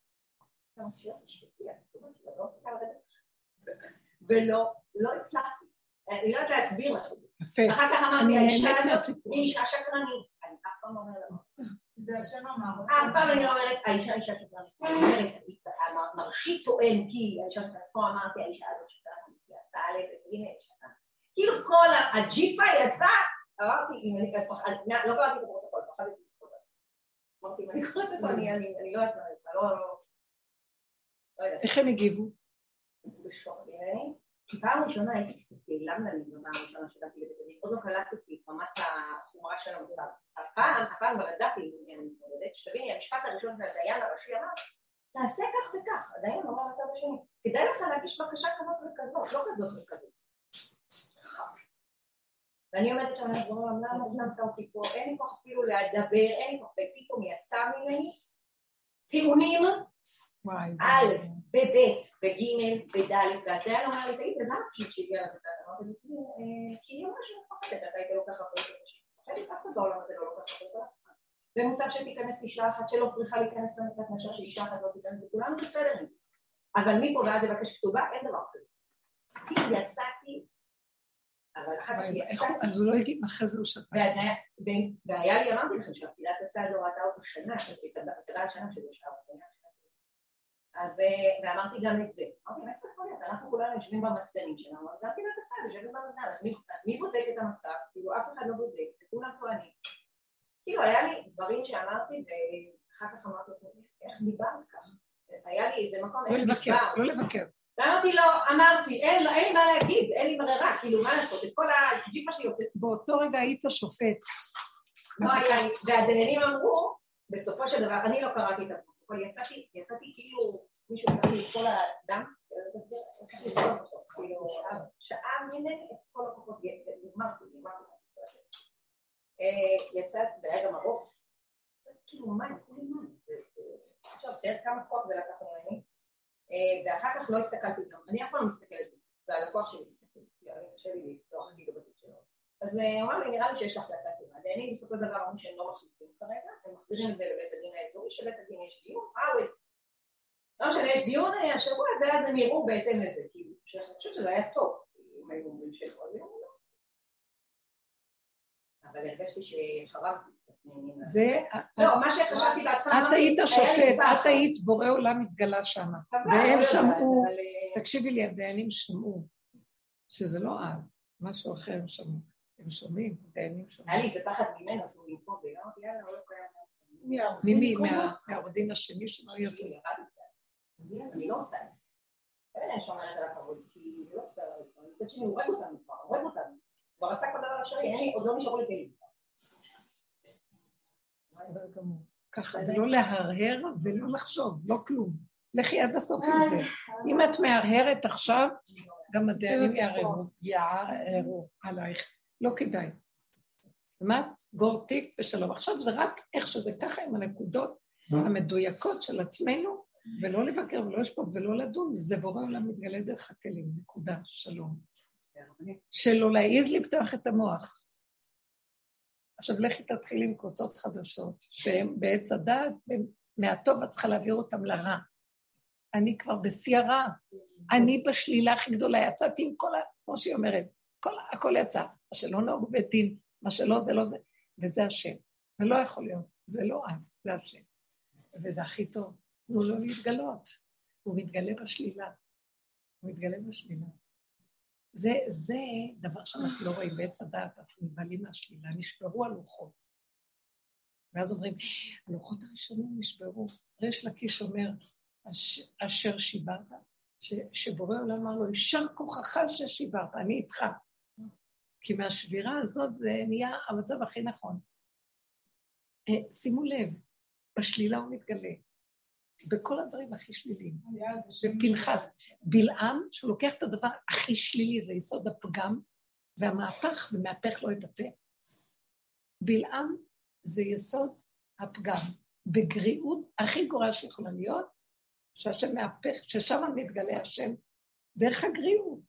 ולא, לא הצלחתי. אני לא יודעת להסביר לך.
יפה.
אחר כך אמרתי, האישה הזאת היא אישה שקרנית. אני אף פעם לא אומרת
זה השם אמר.
אף פעם אני לא אומרת, האישה אישה שקרנית. אני אומרת, מרשי טוען כי האישה שקרנית, פה אמרתי, האישה הזאת שקרנית, היא עשתה א' וג' שקרנית. כאילו כל הג'יפה יצא, אמרתי, אם אני, לא קראתי את הפרוטוקול, פחדתי לקרוא אמרתי, אם אני קוראת אותו, אני לא יודעת מה זה, לא, לא, לא.
איך הם הגיבו?
בשוק. כי פעם ראשונה הייתי לי בפעם הראשונה שבאתי לבית הדין, עוד לא קלטתי את רמת החומרה של המצב. הפעם, הפעם כבר ידעתי אני מתמודדת, שתביני, המשפט הראשון של הדיין הראשי אמר, תעשה כך וכך, הדיין אמר לצד השני, כדאי לך להגיש בקשה כזאת וכזאת, לא כזאת וכזאת. ואני עומדת שם, אני אומרת, למה שמת אותי פה, אין לי כוח אפילו לדבר, אין לי כוח, ופתאום יצא ממני טיעונים א', בב', בג', בד', והדיין אמר לי, תגיד, אז למה פשוט שהגיע לבית אמרתי כי היא אמרה שאני מפחדת, אתה היית לוקח אחריות אנשים. מפחדת, אף אחד בעולם הזה לא לוקח אחריות ומוטב שתיכנס אישה אחת שלא צריכה להיכנס למקלט מאשר שאישה אחת לא תיכנס, וכולנו בסדר עם זה. אבל מפה ועד לבקש כתובה, אין דבר כזה. יצאתי, אבל אחר כך יצאתי.
אז הוא לא הגיב, אחרי זה הוא שתה.
והיה לי, אמרתי לכם שהפעילת הסעד לא ראתה אותו שנה, את השנה שזה שעה אז, ואמרתי גם את זה. אמרתי, מאיפה יכול להיות? אנחנו כולנו יושבים במסדנים שלנו, אז גם פילת הסעד יושבת במסדן, אז מי בודק את המצב? כאילו, אף אחד לא בודק, וכולם טוענים. כאילו, היה לי דברים שאמרתי, ואחר כך אמרתי את זה, איך דיברת ככה? היה לי איזה מקום,
לא לבקר, לא לבקר.
ואמרתי לו, אמרתי, אין לי מה להגיד, אין לי ברירה, כאילו, מה לעשות, את כל הג'יפה שלי יוצאת.
באותו רגע היית שופט.
לא היה לי, והדיינים אמרו, בסופו של דבר, אני לא קראתי את הפרוטוקול, יצאתי, יצאתי כאילו, מישהו קרא לי את כל הדם, כאילו, שעה מנגד את כל הכוחות, נגמרתי, נגמרתי מהסיטואציה. יצאת, זה היה גם ארוך, כאילו מים, כולי מים. עכשיו, תראה כמה כוח זה לקח ממני, ואחר כך לא הסתכלתי גם, אני אף פעם לא מסתכלת, זה הלקוח שלי מסתכל, קשה לי לפתוח גיגה בתיק שלו. אז הוא אמר לי, נראה לי שיש החלטה טובה. דיינים בסופו של דבר אמרו שהם לא מחליטים כרגע, הם מחזירים את זה לבית הדין האזורי, שבית הדין יש דיון, אה, לא משנה, יש דיון השבוע, ואז הם יראו בהתאם לזה, כאילו, אני חושבת שזה היה טוב, אם היו אומרים שלא, אז יראו לא. אבל הרגשתי שחרבתי.
זה...
לא, מה שחשבתי בהתחלה...
את היית שופט, את היית בורא עולם מתגלה שם. והם שמעו, תקשיבי לי, הדיינים שמעו, שזה לא את, משהו אחר הם שמעו. הם שומעים, דיינים שומעים.
היה לי איזה פחד ממנו, שהוא יפה, ואמרתי, יאללה, לא קיים.
ממי? מהעורך דין השני שלא יעשה?
אני לא עושה את זה. אין להם שומרת על הכבוד, כי לא עושה את זה. מצד שני, הוא הורג אותנו כבר, הורג אותנו. כבר עשה כל דבר אפשרי, אין לי, עוד לא נשארו לי כלים.
ככה, ולא להרהר ולא לחשוב, לא כלום. לכי עד הסוף עם זה. אם את מהרהרת עכשיו, גם הדיינים יערערו, יערערו עלייך. לא כדאי. מה? סגור תיק ושלום. עכשיו זה רק איך שזה ככה עם הנקודות המדויקות של עצמנו, ולא לבקר ולא לשפוט ולא לדון, זה בורא עולם מתגלה דרך הכלים, נקודה, שלום. שלא להעיז לפתוח את המוח. עכשיו לכי תתחיל עם קבוצות חדשות, שהן בעץ הדעת, ומהטוב את צריכה להעביר אותן לרע. אני כבר בשיא הרע, אני בשלילה הכי גדולה, יצאתי עם כל ה... כמו שהיא אומרת, כל, הכל יצא. מה שלא נהוג בית דין, מה שלא זה לא זה, וזה השם. זה לא יכול להיות, זה לא את, זה השם. וזה הכי טוב. תנו לו להתגלות. הוא מתגלה בשלילה. הוא מתגלה בשלילה. זה, זה דבר שאנחנו לא רואים בעץ הדעת, אנחנו נבהלים מהשלילה, נשברו הלוחות. ואז אומרים, הלוחות הראשונים נשברו. ריש לקיש אומר, אש, אשר שיברת, ש, שבורא עולם אמר לו, יישר כוחך ששיברת, אני איתך. כי מהשבירה הזאת זה נהיה המצב הכי נכון. אה, שימו לב, בשלילה הוא מתגלה. בכל הדברים הכי שליליים. ופנחס, בלעם, שהוא לוקח את הדבר הכי שלילי, זה יסוד הפגם, והמהפך, ומהפך לו את הפה. בלעם זה יסוד הפגם. בגריעות הכי גרועה שיכולה להיות, שהשם מהפך, ששם מתגלה השם דרך הגריעות.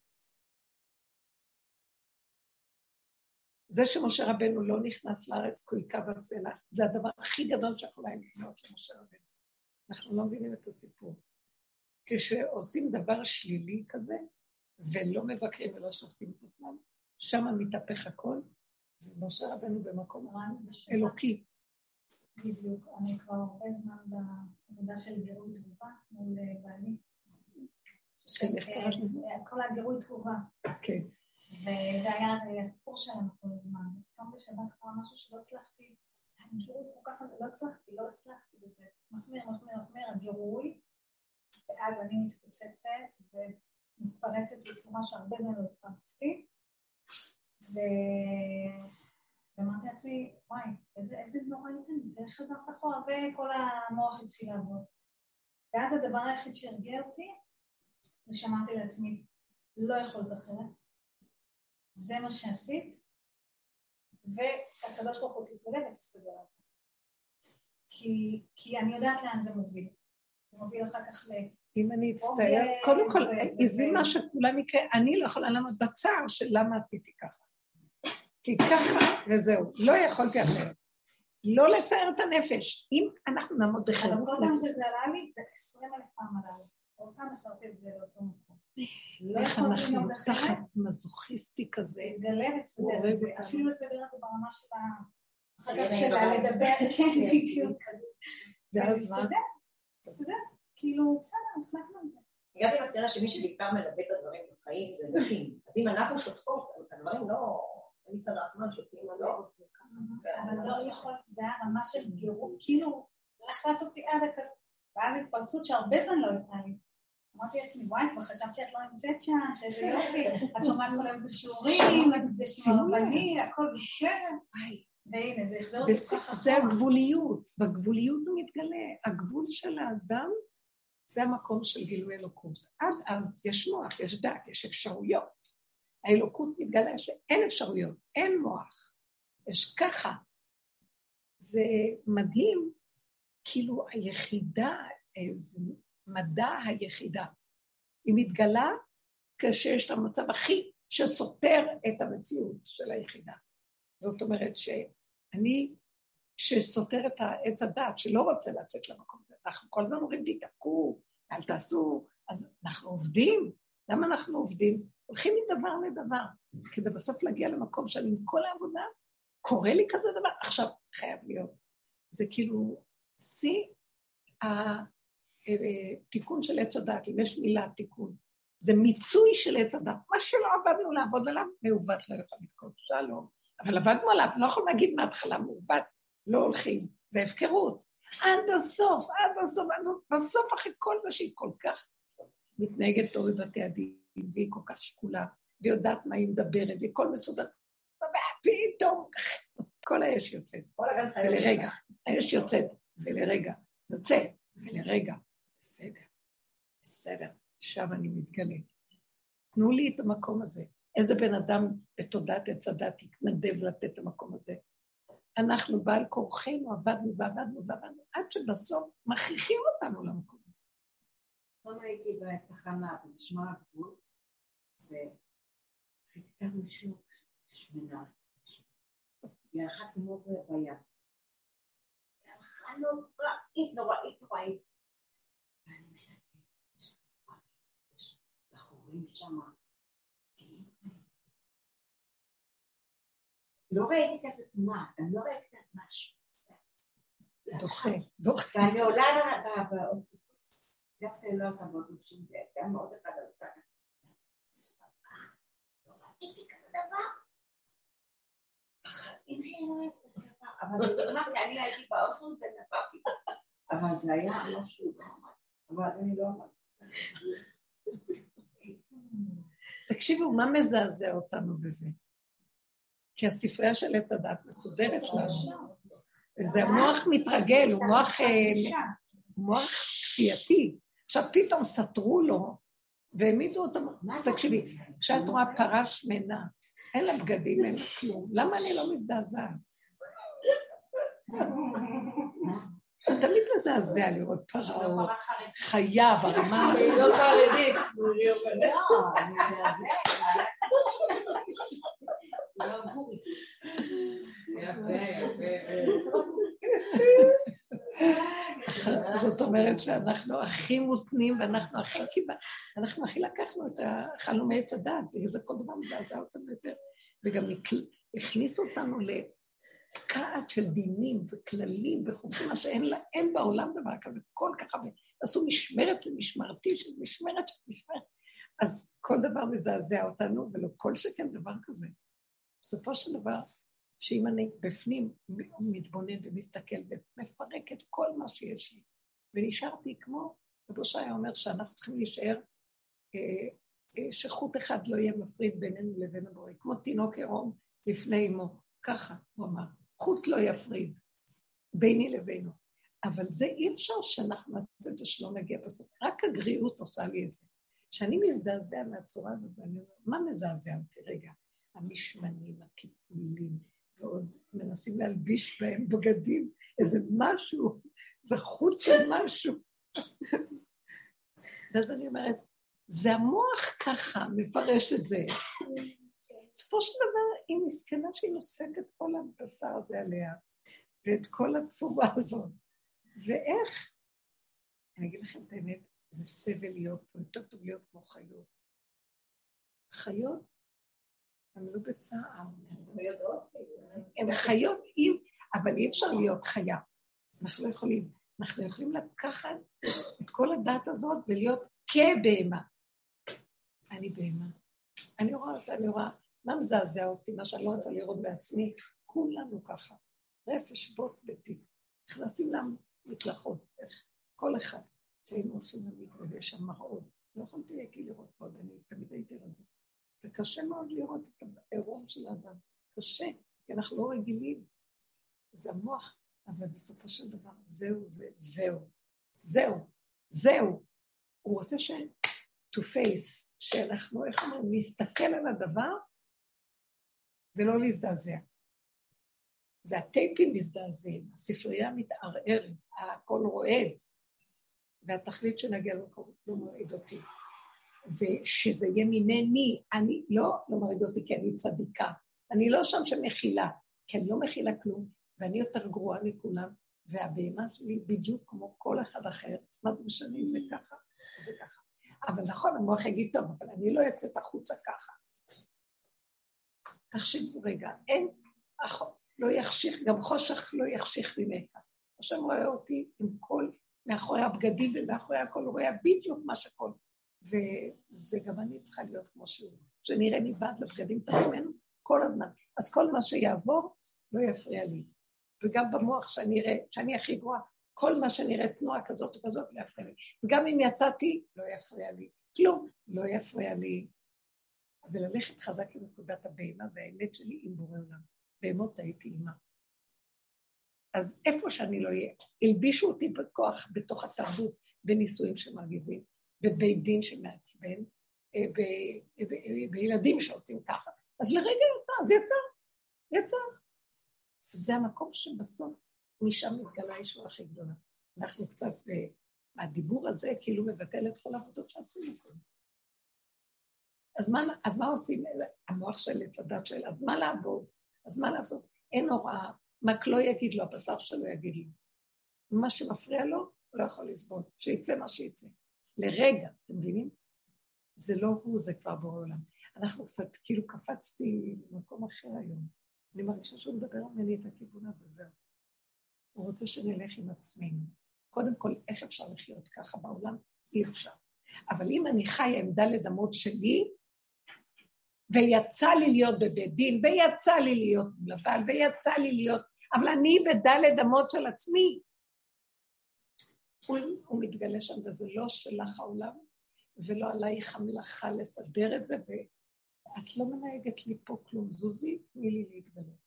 זה שמשה רבנו לא נכנס לארץ כי הוא היכה בסלע, זה הדבר הכי גדול שיכול היה לקנות למשה רבנו. אנחנו לא מבינים את הסיפור. כשעושים דבר שלילי כזה, ולא מבקרים ולא שופטים את עצמם, שם מתהפך הכל, ומשה רבנו במקום אלוקי.
בדיוק, אני כבר הרבה זמן בעבודה של גירוי תגובה מול אה, בעלי. אה, כל הגירוי תגובה.
כן.
וזה היה הסיפור שלנו כל הזמן. פתאום בשבת קרה משהו שלא הצלחתי, הגירוי כל כך, לא הצלחתי, לא הצלחתי בזה. מחמיר, מחמיר, מחמיר, הגירוי, ואז אני מתפוצצת ומתפרצת בצורה שהרבה זמן לא התפרצתי. ואמרתי לעצמי, וואי, איזה, איזה נוראית אני, תראה חזרת אחורה, וכל המוח התחיל לעבוד. ואז הדבר היחיד שהרגיע אותי, זה שאמרתי לעצמי, לא יכולת אחרת, זה מה שעשית, והקדוש ברוך הוא תתגלה ותסתדר על זה. כי, כי אני יודעת לאן זה מוביל. זה מוביל אחר כך ל...
אם אני אצטער, קודם כל, עזבי מה שכולם יקרה, אני לא יכולה לעמוד בצער של למה עשיתי ככה. כי ככה, וזהו, לא יכולתי אחרת. לא לצייר את הנפש. אם אנחנו נעמוד בחירות...
אבל כל פעם שזה עלה לי, זה עשרים אלף פעם עלה לי. כל פעם מסרתי את זה לאותו מקום.
לא איך אנחנו תחת מזוכיסטי כזה.
ותסדר את זה. אפילו לסדר את זה ברמה של ה... אחר כך שלה לדבר, כן, בדיוק. ואז מה? תסתדר. כאילו, בסדר, החלטנו את זה.
הגעתי למסקנה שמי שבעיקר מלווה את הדברים בחיים זה נשים. אז אם אנחנו שותקות, הדברים לא... מצד עצמם שותקים או לא.
אבל לא יכולת, זה היה רמה של גירות, כאילו, לחץ אותי עד הכזה, ואז התפרצות שהרבה זמן לא הייתה לי. אמרתי לעצמי, וואי, כבר חשבת שאת לא נמצאת שם, <laughs> שאיזה יופי, את שומעת כל היום את השיעורים, את נפגשת עם הרבני, הכל בסדר. והנה, זה החזיר אותי ככה.
זה הגבוליות, בגבוליות הוא מתגלה. הגבול של האדם זה המקום של גילוי אלוקות. עד אז יש מוח, יש דת, יש אפשרויות. האלוקות מתגלה שאין אפשרויות, אין מוח. יש ככה. זה מדהים, כאילו היחידה, איזה מדע היחידה. היא מתגלה כשיש את המצב הכי שסותר את המציאות של היחידה. זאת אומרת שאני, שסותר את העץ הדת, שלא רוצה לצאת למקום הזה, אנחנו כל הזמן אומרים, תתעקו, אל תעשו, אז אנחנו עובדים. למה אנחנו עובדים? הולכים מדבר לדבר, כדי בסוף להגיע למקום שאני עם כל העבודה, קורה לי כזה דבר, עכשיו חייב להיות. זה כאילו שיא התיקון אה, של עץ הדת, אם יש מילה תיקון. זה מיצוי של עץ הדת. מה שלא עבדנו לעבוד עליו, מעוות לא יכול לתקוף, שלום. אבל עבדנו עליו, לא יכולים להגיד מההתחלה מעוות, לא הולכים, זה הפקרות. עד הסוף, עד הסוף, עד הסוף, בסוף אחרי כל זה שהיא כל כך מתנהגת טוב בבתי הדין, והיא כל כך שקולה, ויודעת מה היא מדברת, והכל מסודר. פתאום, כל האש יוצאת. ולרגע, האש יוצאת, ולרגע, יוצא, ולרגע, בסדר, בסדר, עכשיו אני מתגלה. תנו לי את המקום הזה. איזה בן אדם בתודעת עץ הדת יתנדב לתת את המקום הזה? אנחנו בעל כורחנו עבדנו ועבדנו ועבדנו, עד שבסוף מכריחים אותנו למקום.
פעם הייתי בתחנה במשמר הגבול, וחיכתה מישהו שמנה, היא הלכה כמו ביד. היא הלכה נוראית, נוראית, נוראית. ואני מסתכלת, יש בחורים שם, לא ראיתי כזה תמונה, אני לא ראיתי כזה משהו.
דוחה, דוחה.
ואני עולה באוטובוס, דווקא לא אותה באוטובוס, גם מאוד אחד על אותה. לא ראיתי כזה דבר. אבל אני הייתי באוטובוס ונפלתי. אבל זה היה משהו, אבל אני לא אמרתי.
תקשיבו, מה מזעזע אותנו בזה? כי הספרייה של עץ הדת מסודרת לנו. וזה מוח מתרגל, הוא מוח, אה, מוח כפייתי. עכשיו פתאום סתרו לו והעמידו אותו, תקשיבי, כשאת רואה פרה שמנה, אין לה בגדים, אין לה כלום, למה אני לא מזדעזעת? <laughs> זה תמיד מזעזע לראות פרעה חיה ברמה...
היא לא חרדית.
זאת אומרת שאנחנו הכי מותנים ואנחנו הכי קיבלנו, אנחנו הכי לקחנו את החלומי עץ הדת, זה כל דבר מזעזע אותנו יותר, וגם הכניסו אותנו לקעד של דינים וכללים וחוקים, מה שאין להם בעולם דבר כזה, כל כך הרבה. עשו משמרת למשמרתי של משמרת של משמרת. אז כל דבר מזעזע אותנו, ולא כל שכן דבר כזה. בסופו של דבר, שאם אני בפנים מתבונן ומסתכל ומפרק את כל מה שיש לי, ונשארתי כמו, רבו שהיה אומר שאנחנו צריכים להישאר, אה, אה, שחוט אחד לא יהיה מפריד בינינו לבין הבורא, כמו תינוק עירום לפני אמו, ככה הוא אמר, חוט לא יפריד ביני לבינו. אבל זה אי אפשר שאנחנו נעשה את זה שלא נגיע בסוף, רק הגריעות עושה לי את זה. כשאני מזדעזע מהצורה הזאת, ואני אומרת, מה מזעזע אותי רגע? המשמנים, הקיפולים, ועוד מנסים להלביש בהם בגדים, איזה משהו, זה חוט של משהו. <laughs> ואז אני אומרת, זה המוח ככה מפרש את זה. <laughs> בסופו של דבר, היא מסכנה שהיא נושאת את כל הבשר הזה עליה, ואת כל הצורה הזאת. ואיך? אני אגיד לכם את האמת, זה סבל להיות פה, יותר טוב להיות כמו חיות. חיות לא בצער. הן חיות עם, אבל אי אפשר להיות חיה. אנחנו לא יכולים. אנחנו יכולים לקחת את כל הדת הזאת ולהיות כבהמה. אני בהמה. אני רואה אותה, אני רואה, מה מזעזע אותי, מה שאני לא רוצה לראות בעצמי? כולנו ככה. רפש, בוץ ותיק. נכנסים למקלחות, איך? כל אחד. כשהיינו הולכים למקווה ויש שם מראות. לא יכולתי להגיד לראות עוד, אני תמיד הייתי רזה. זה קשה מאוד לראות את העירום של האדם. קשה, כי אנחנו לא רגילים. זה המוח, אבל בסופו של דבר, זהו זה, זהו, זהו, זהו. הוא רוצה ש... to face, שאנחנו, איך אומרים, להסתכל על הדבר ולא להזדעזע. זה הטייפים מזדעזעים, הספרייה מתערערת, הכל רועד, והתכלית שנגיע למקום לא מרעיד אותי. ושזה יהיה ממני, אני לא, לא מרעיד אותי כי אני צדיקה, אני לא שם שמכילה, כי אני לא מכילה כלום, ואני יותר גרועה מכולם, והבהמה שלי בדיוק כמו כל אחד אחר, מה זה משנה אם זה ככה זה ככה. אבל נכון, המוח יגיד, טוב, אבל אני לא יוצאת החוצה ככה. תחשבו רגע, אין, לא יחשיך, גם חושך לא יחשיך ממך. השם רואה אותי עם כל, מאחורי הבגדים ומאחורי הכל, הוא רואה בדיוק מה שכל. וזה גם אני צריכה להיות כמו שהוא, שנראה מבעד לבגדים את עצמנו כל הזמן. אז כל מה שיעבור לא יפריע לי. וגם במוח שאני אראה, שאני הכי גרועה, כל מה שנראה תנועה כזאת או כזאת לא יפריע לי. וגם אם יצאתי, לא יפריע לי. כלום, לא יפריע לי. וללכת חזק עם נקודת הבהמה והאמת שלי עם בורא עולם. בהמות הייתי אימה. אז איפה שאני לא אהיה, הלבישו אותי בכוח בתוך התרבות בנישואים שמרגיזים, בבית דין שמעצבן, בילדים אה, שעושים ככה. אז לרגע יצא, אז יצא, יצא. זה המקום שבסוף משם מתגלה הישועה הכי גדולה. אנחנו קצת, הדיבור הזה כאילו מבטל את כל העבודות שעשינו פה. אז מה, אז מה עושים? המוח של עץ הדת של, אז מה לעבוד? אז מה לעשות? אין הוראה, מה לא יגיד לו, הבשר שלו יגיד לו. מה שמפריע לו, הוא לא יכול לסבול, שיצא מה שיצא. לרגע, אתם מבינים? זה לא הוא, זה כבר בורא עולם. אנחנו קצת, כאילו קפצתי למקום אחר היום. אני מרגישה שהוא מדבר ממני את הכיוון הזה, זהו. הוא רוצה שנלך עם עצמנו. קודם כל, איך אפשר לחיות ככה בעולם? אי אפשר. אבל אם אני חיה עם דלת אמות שלי, ויצא לי להיות בבית דין, ויצא לי להיות לבן, ויצא לי להיות... אבל אני בדלת אמות של עצמי, הוא, הוא מתגלה שם, וזה לא שלך העולם, ולא עלייך המלאכה לסדר את זה, ואת לא מנהגת לי פה כלום. זוזי, תני לי להתגלות.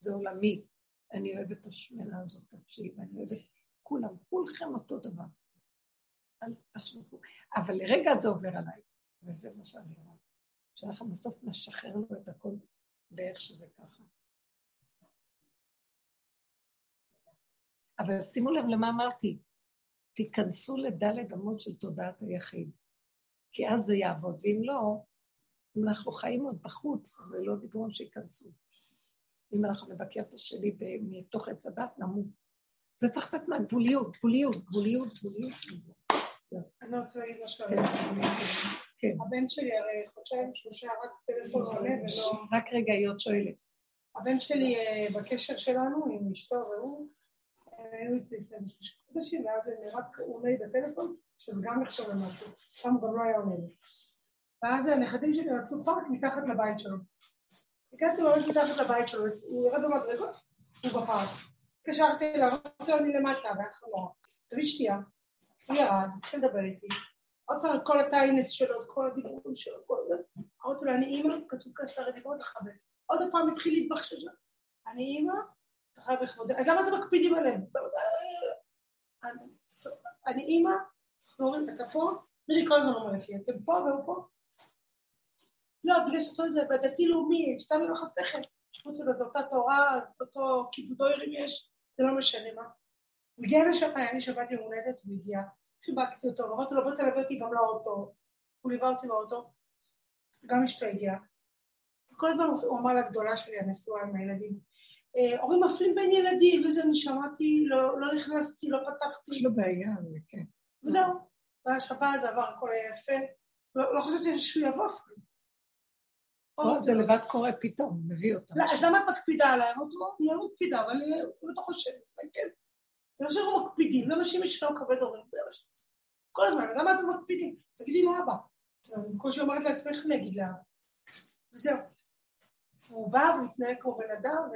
זה עולמי. אני אוהבת את השמנה הזאת נפשי, ואני אוהבת כולם, כולכם אותו דבר. אל תחשבו. אבל לרגע זה עובר עליי, וזה מה שאני רואה. שאנחנו בסוף נשחרר לו את הכל באיך שזה ככה. אבל שימו לב למה אמרתי, תיכנסו לדלת אמות של תודעת היחיד, כי אז זה יעבוד, ואם לא, אם אנחנו חיים עוד בחוץ, זה לא דיבורים שייכנסו. אם אנחנו נבקר את השני מתוך עץ הדת, נמות. זה צריך קצת מהגבוליות, גבוליות, גבוליות, גבוליות.
אני רוצה להגיד משהו על כן. הבן שלי הרי חודשיים, שלושה, רק טלפון עולה ולא...
רק רגע, היא עוד שואלת.
הבן שלי אה, בקשר שלנו עם אשתו והוא, אה, היו אצלי לפני שלושה חודשים, ואז רק הוא עונה לי בטלפון, שזה גם נחשב למשהו, שם גם לא היה עונה לי. ואז הנכדים שלי רצו פארק מתחת לבית שלו. הגעתי ממש מתחת לבית שלו, הוא ירד במדרגות, הוא בפארק. התקשרתי אליו, אמרתי לו אני למטה, ואנחנו לא. תביא שתייה. הוא ירד, התחיל לדבר איתי. עוד פעם כל הטיינס שלו, כל הדיבורים שלו, כל זה. אמרתי לו, אני אימא, כתוב כעשר דיברות לכבד. עוד פעם התחיל להתבחשש. אני אימא, אתה חייב לכבוד. אז למה אתם מקפידים עליהם? אני אימא, אנחנו אומרים, אתה פה? מירי כל הזמן אומרת לי, אתם פה והוא פה? לא, בגלל שאתה יודע, בדתי לאומי, השתנו לך שכל. חוץ מזה, זו אותה תורה, אותו כיבודוירים יש, זה לא משנה מה. הוא הגיע לשם, היה לי שבת יום הולדת, הוא הגיע, חיבקתי אותו, ואמרתי לו, בוא תלווה אותי גם לאוטו. הוא ליווה אותי באוטו, גם אשתו הגיעה. כל הזמן הוא אמר לגדולה שלי, הנשואה עם הילדים, אה, הורים מפלים בין ילדים, וזה, אני שמעתי, לא, לא נכנסתי, לא פתחתי.
יש לו בעיה, כן.
וזהו, והיה שבת, עבר, הכל היה יפה. לא, לא חשבתי שהוא יבוא אפילו.
זה לבד קורה פתאום, מביא אותם.
לא, אז למה את מקפידה עליי? אמרתי לו, אני לא מקפידה, אבל אני לא חושבת, כן. זה לא שאנחנו מקפידים, זה אנשים יש לנו כבד הורים, זה מה שאתה כל הזמן, למה אתם מקפידים? אז תגידי לאבא. בקושי אומרת לעצמך, אני אגיד לאבא. וזהו. הוא בא והוא מתנהג כמו בן אדם, ו...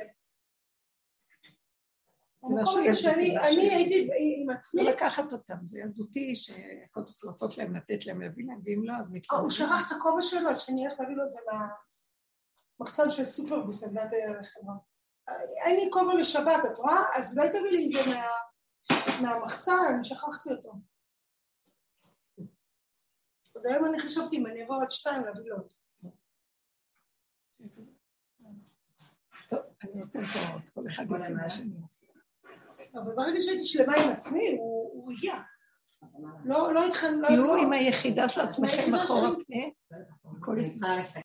המקום הזה שאני הייתי עם עצמי...
לא לקחת אותם, זה ילדותי, שהכל צריך לעשות להם, לתת להם, להביא להם, ואם לא, אז
מתקרבים. הוא שכח את הכובע שלו, אז שאני אלך להביא לו את זה מהמחסן של סופרבוס, על דעת החברה. אין לי כובע לשבת, את רואה? אז אולי תביא לי את זה מהמחסן, אני שכחתי אותו. עוד היום אני חשבתי אם אני אבוא עד שתיים להביא לו אותו.
טוב, אני נותנת עוד, כל אחד יעשה מה שאני
אבל ברגע שהייתי שלמה עם עצמי, הוא הגיע. לא, לא איתכם, לא...
תהיו עם היחידה של עצמכם אחורה הכל יסתכל.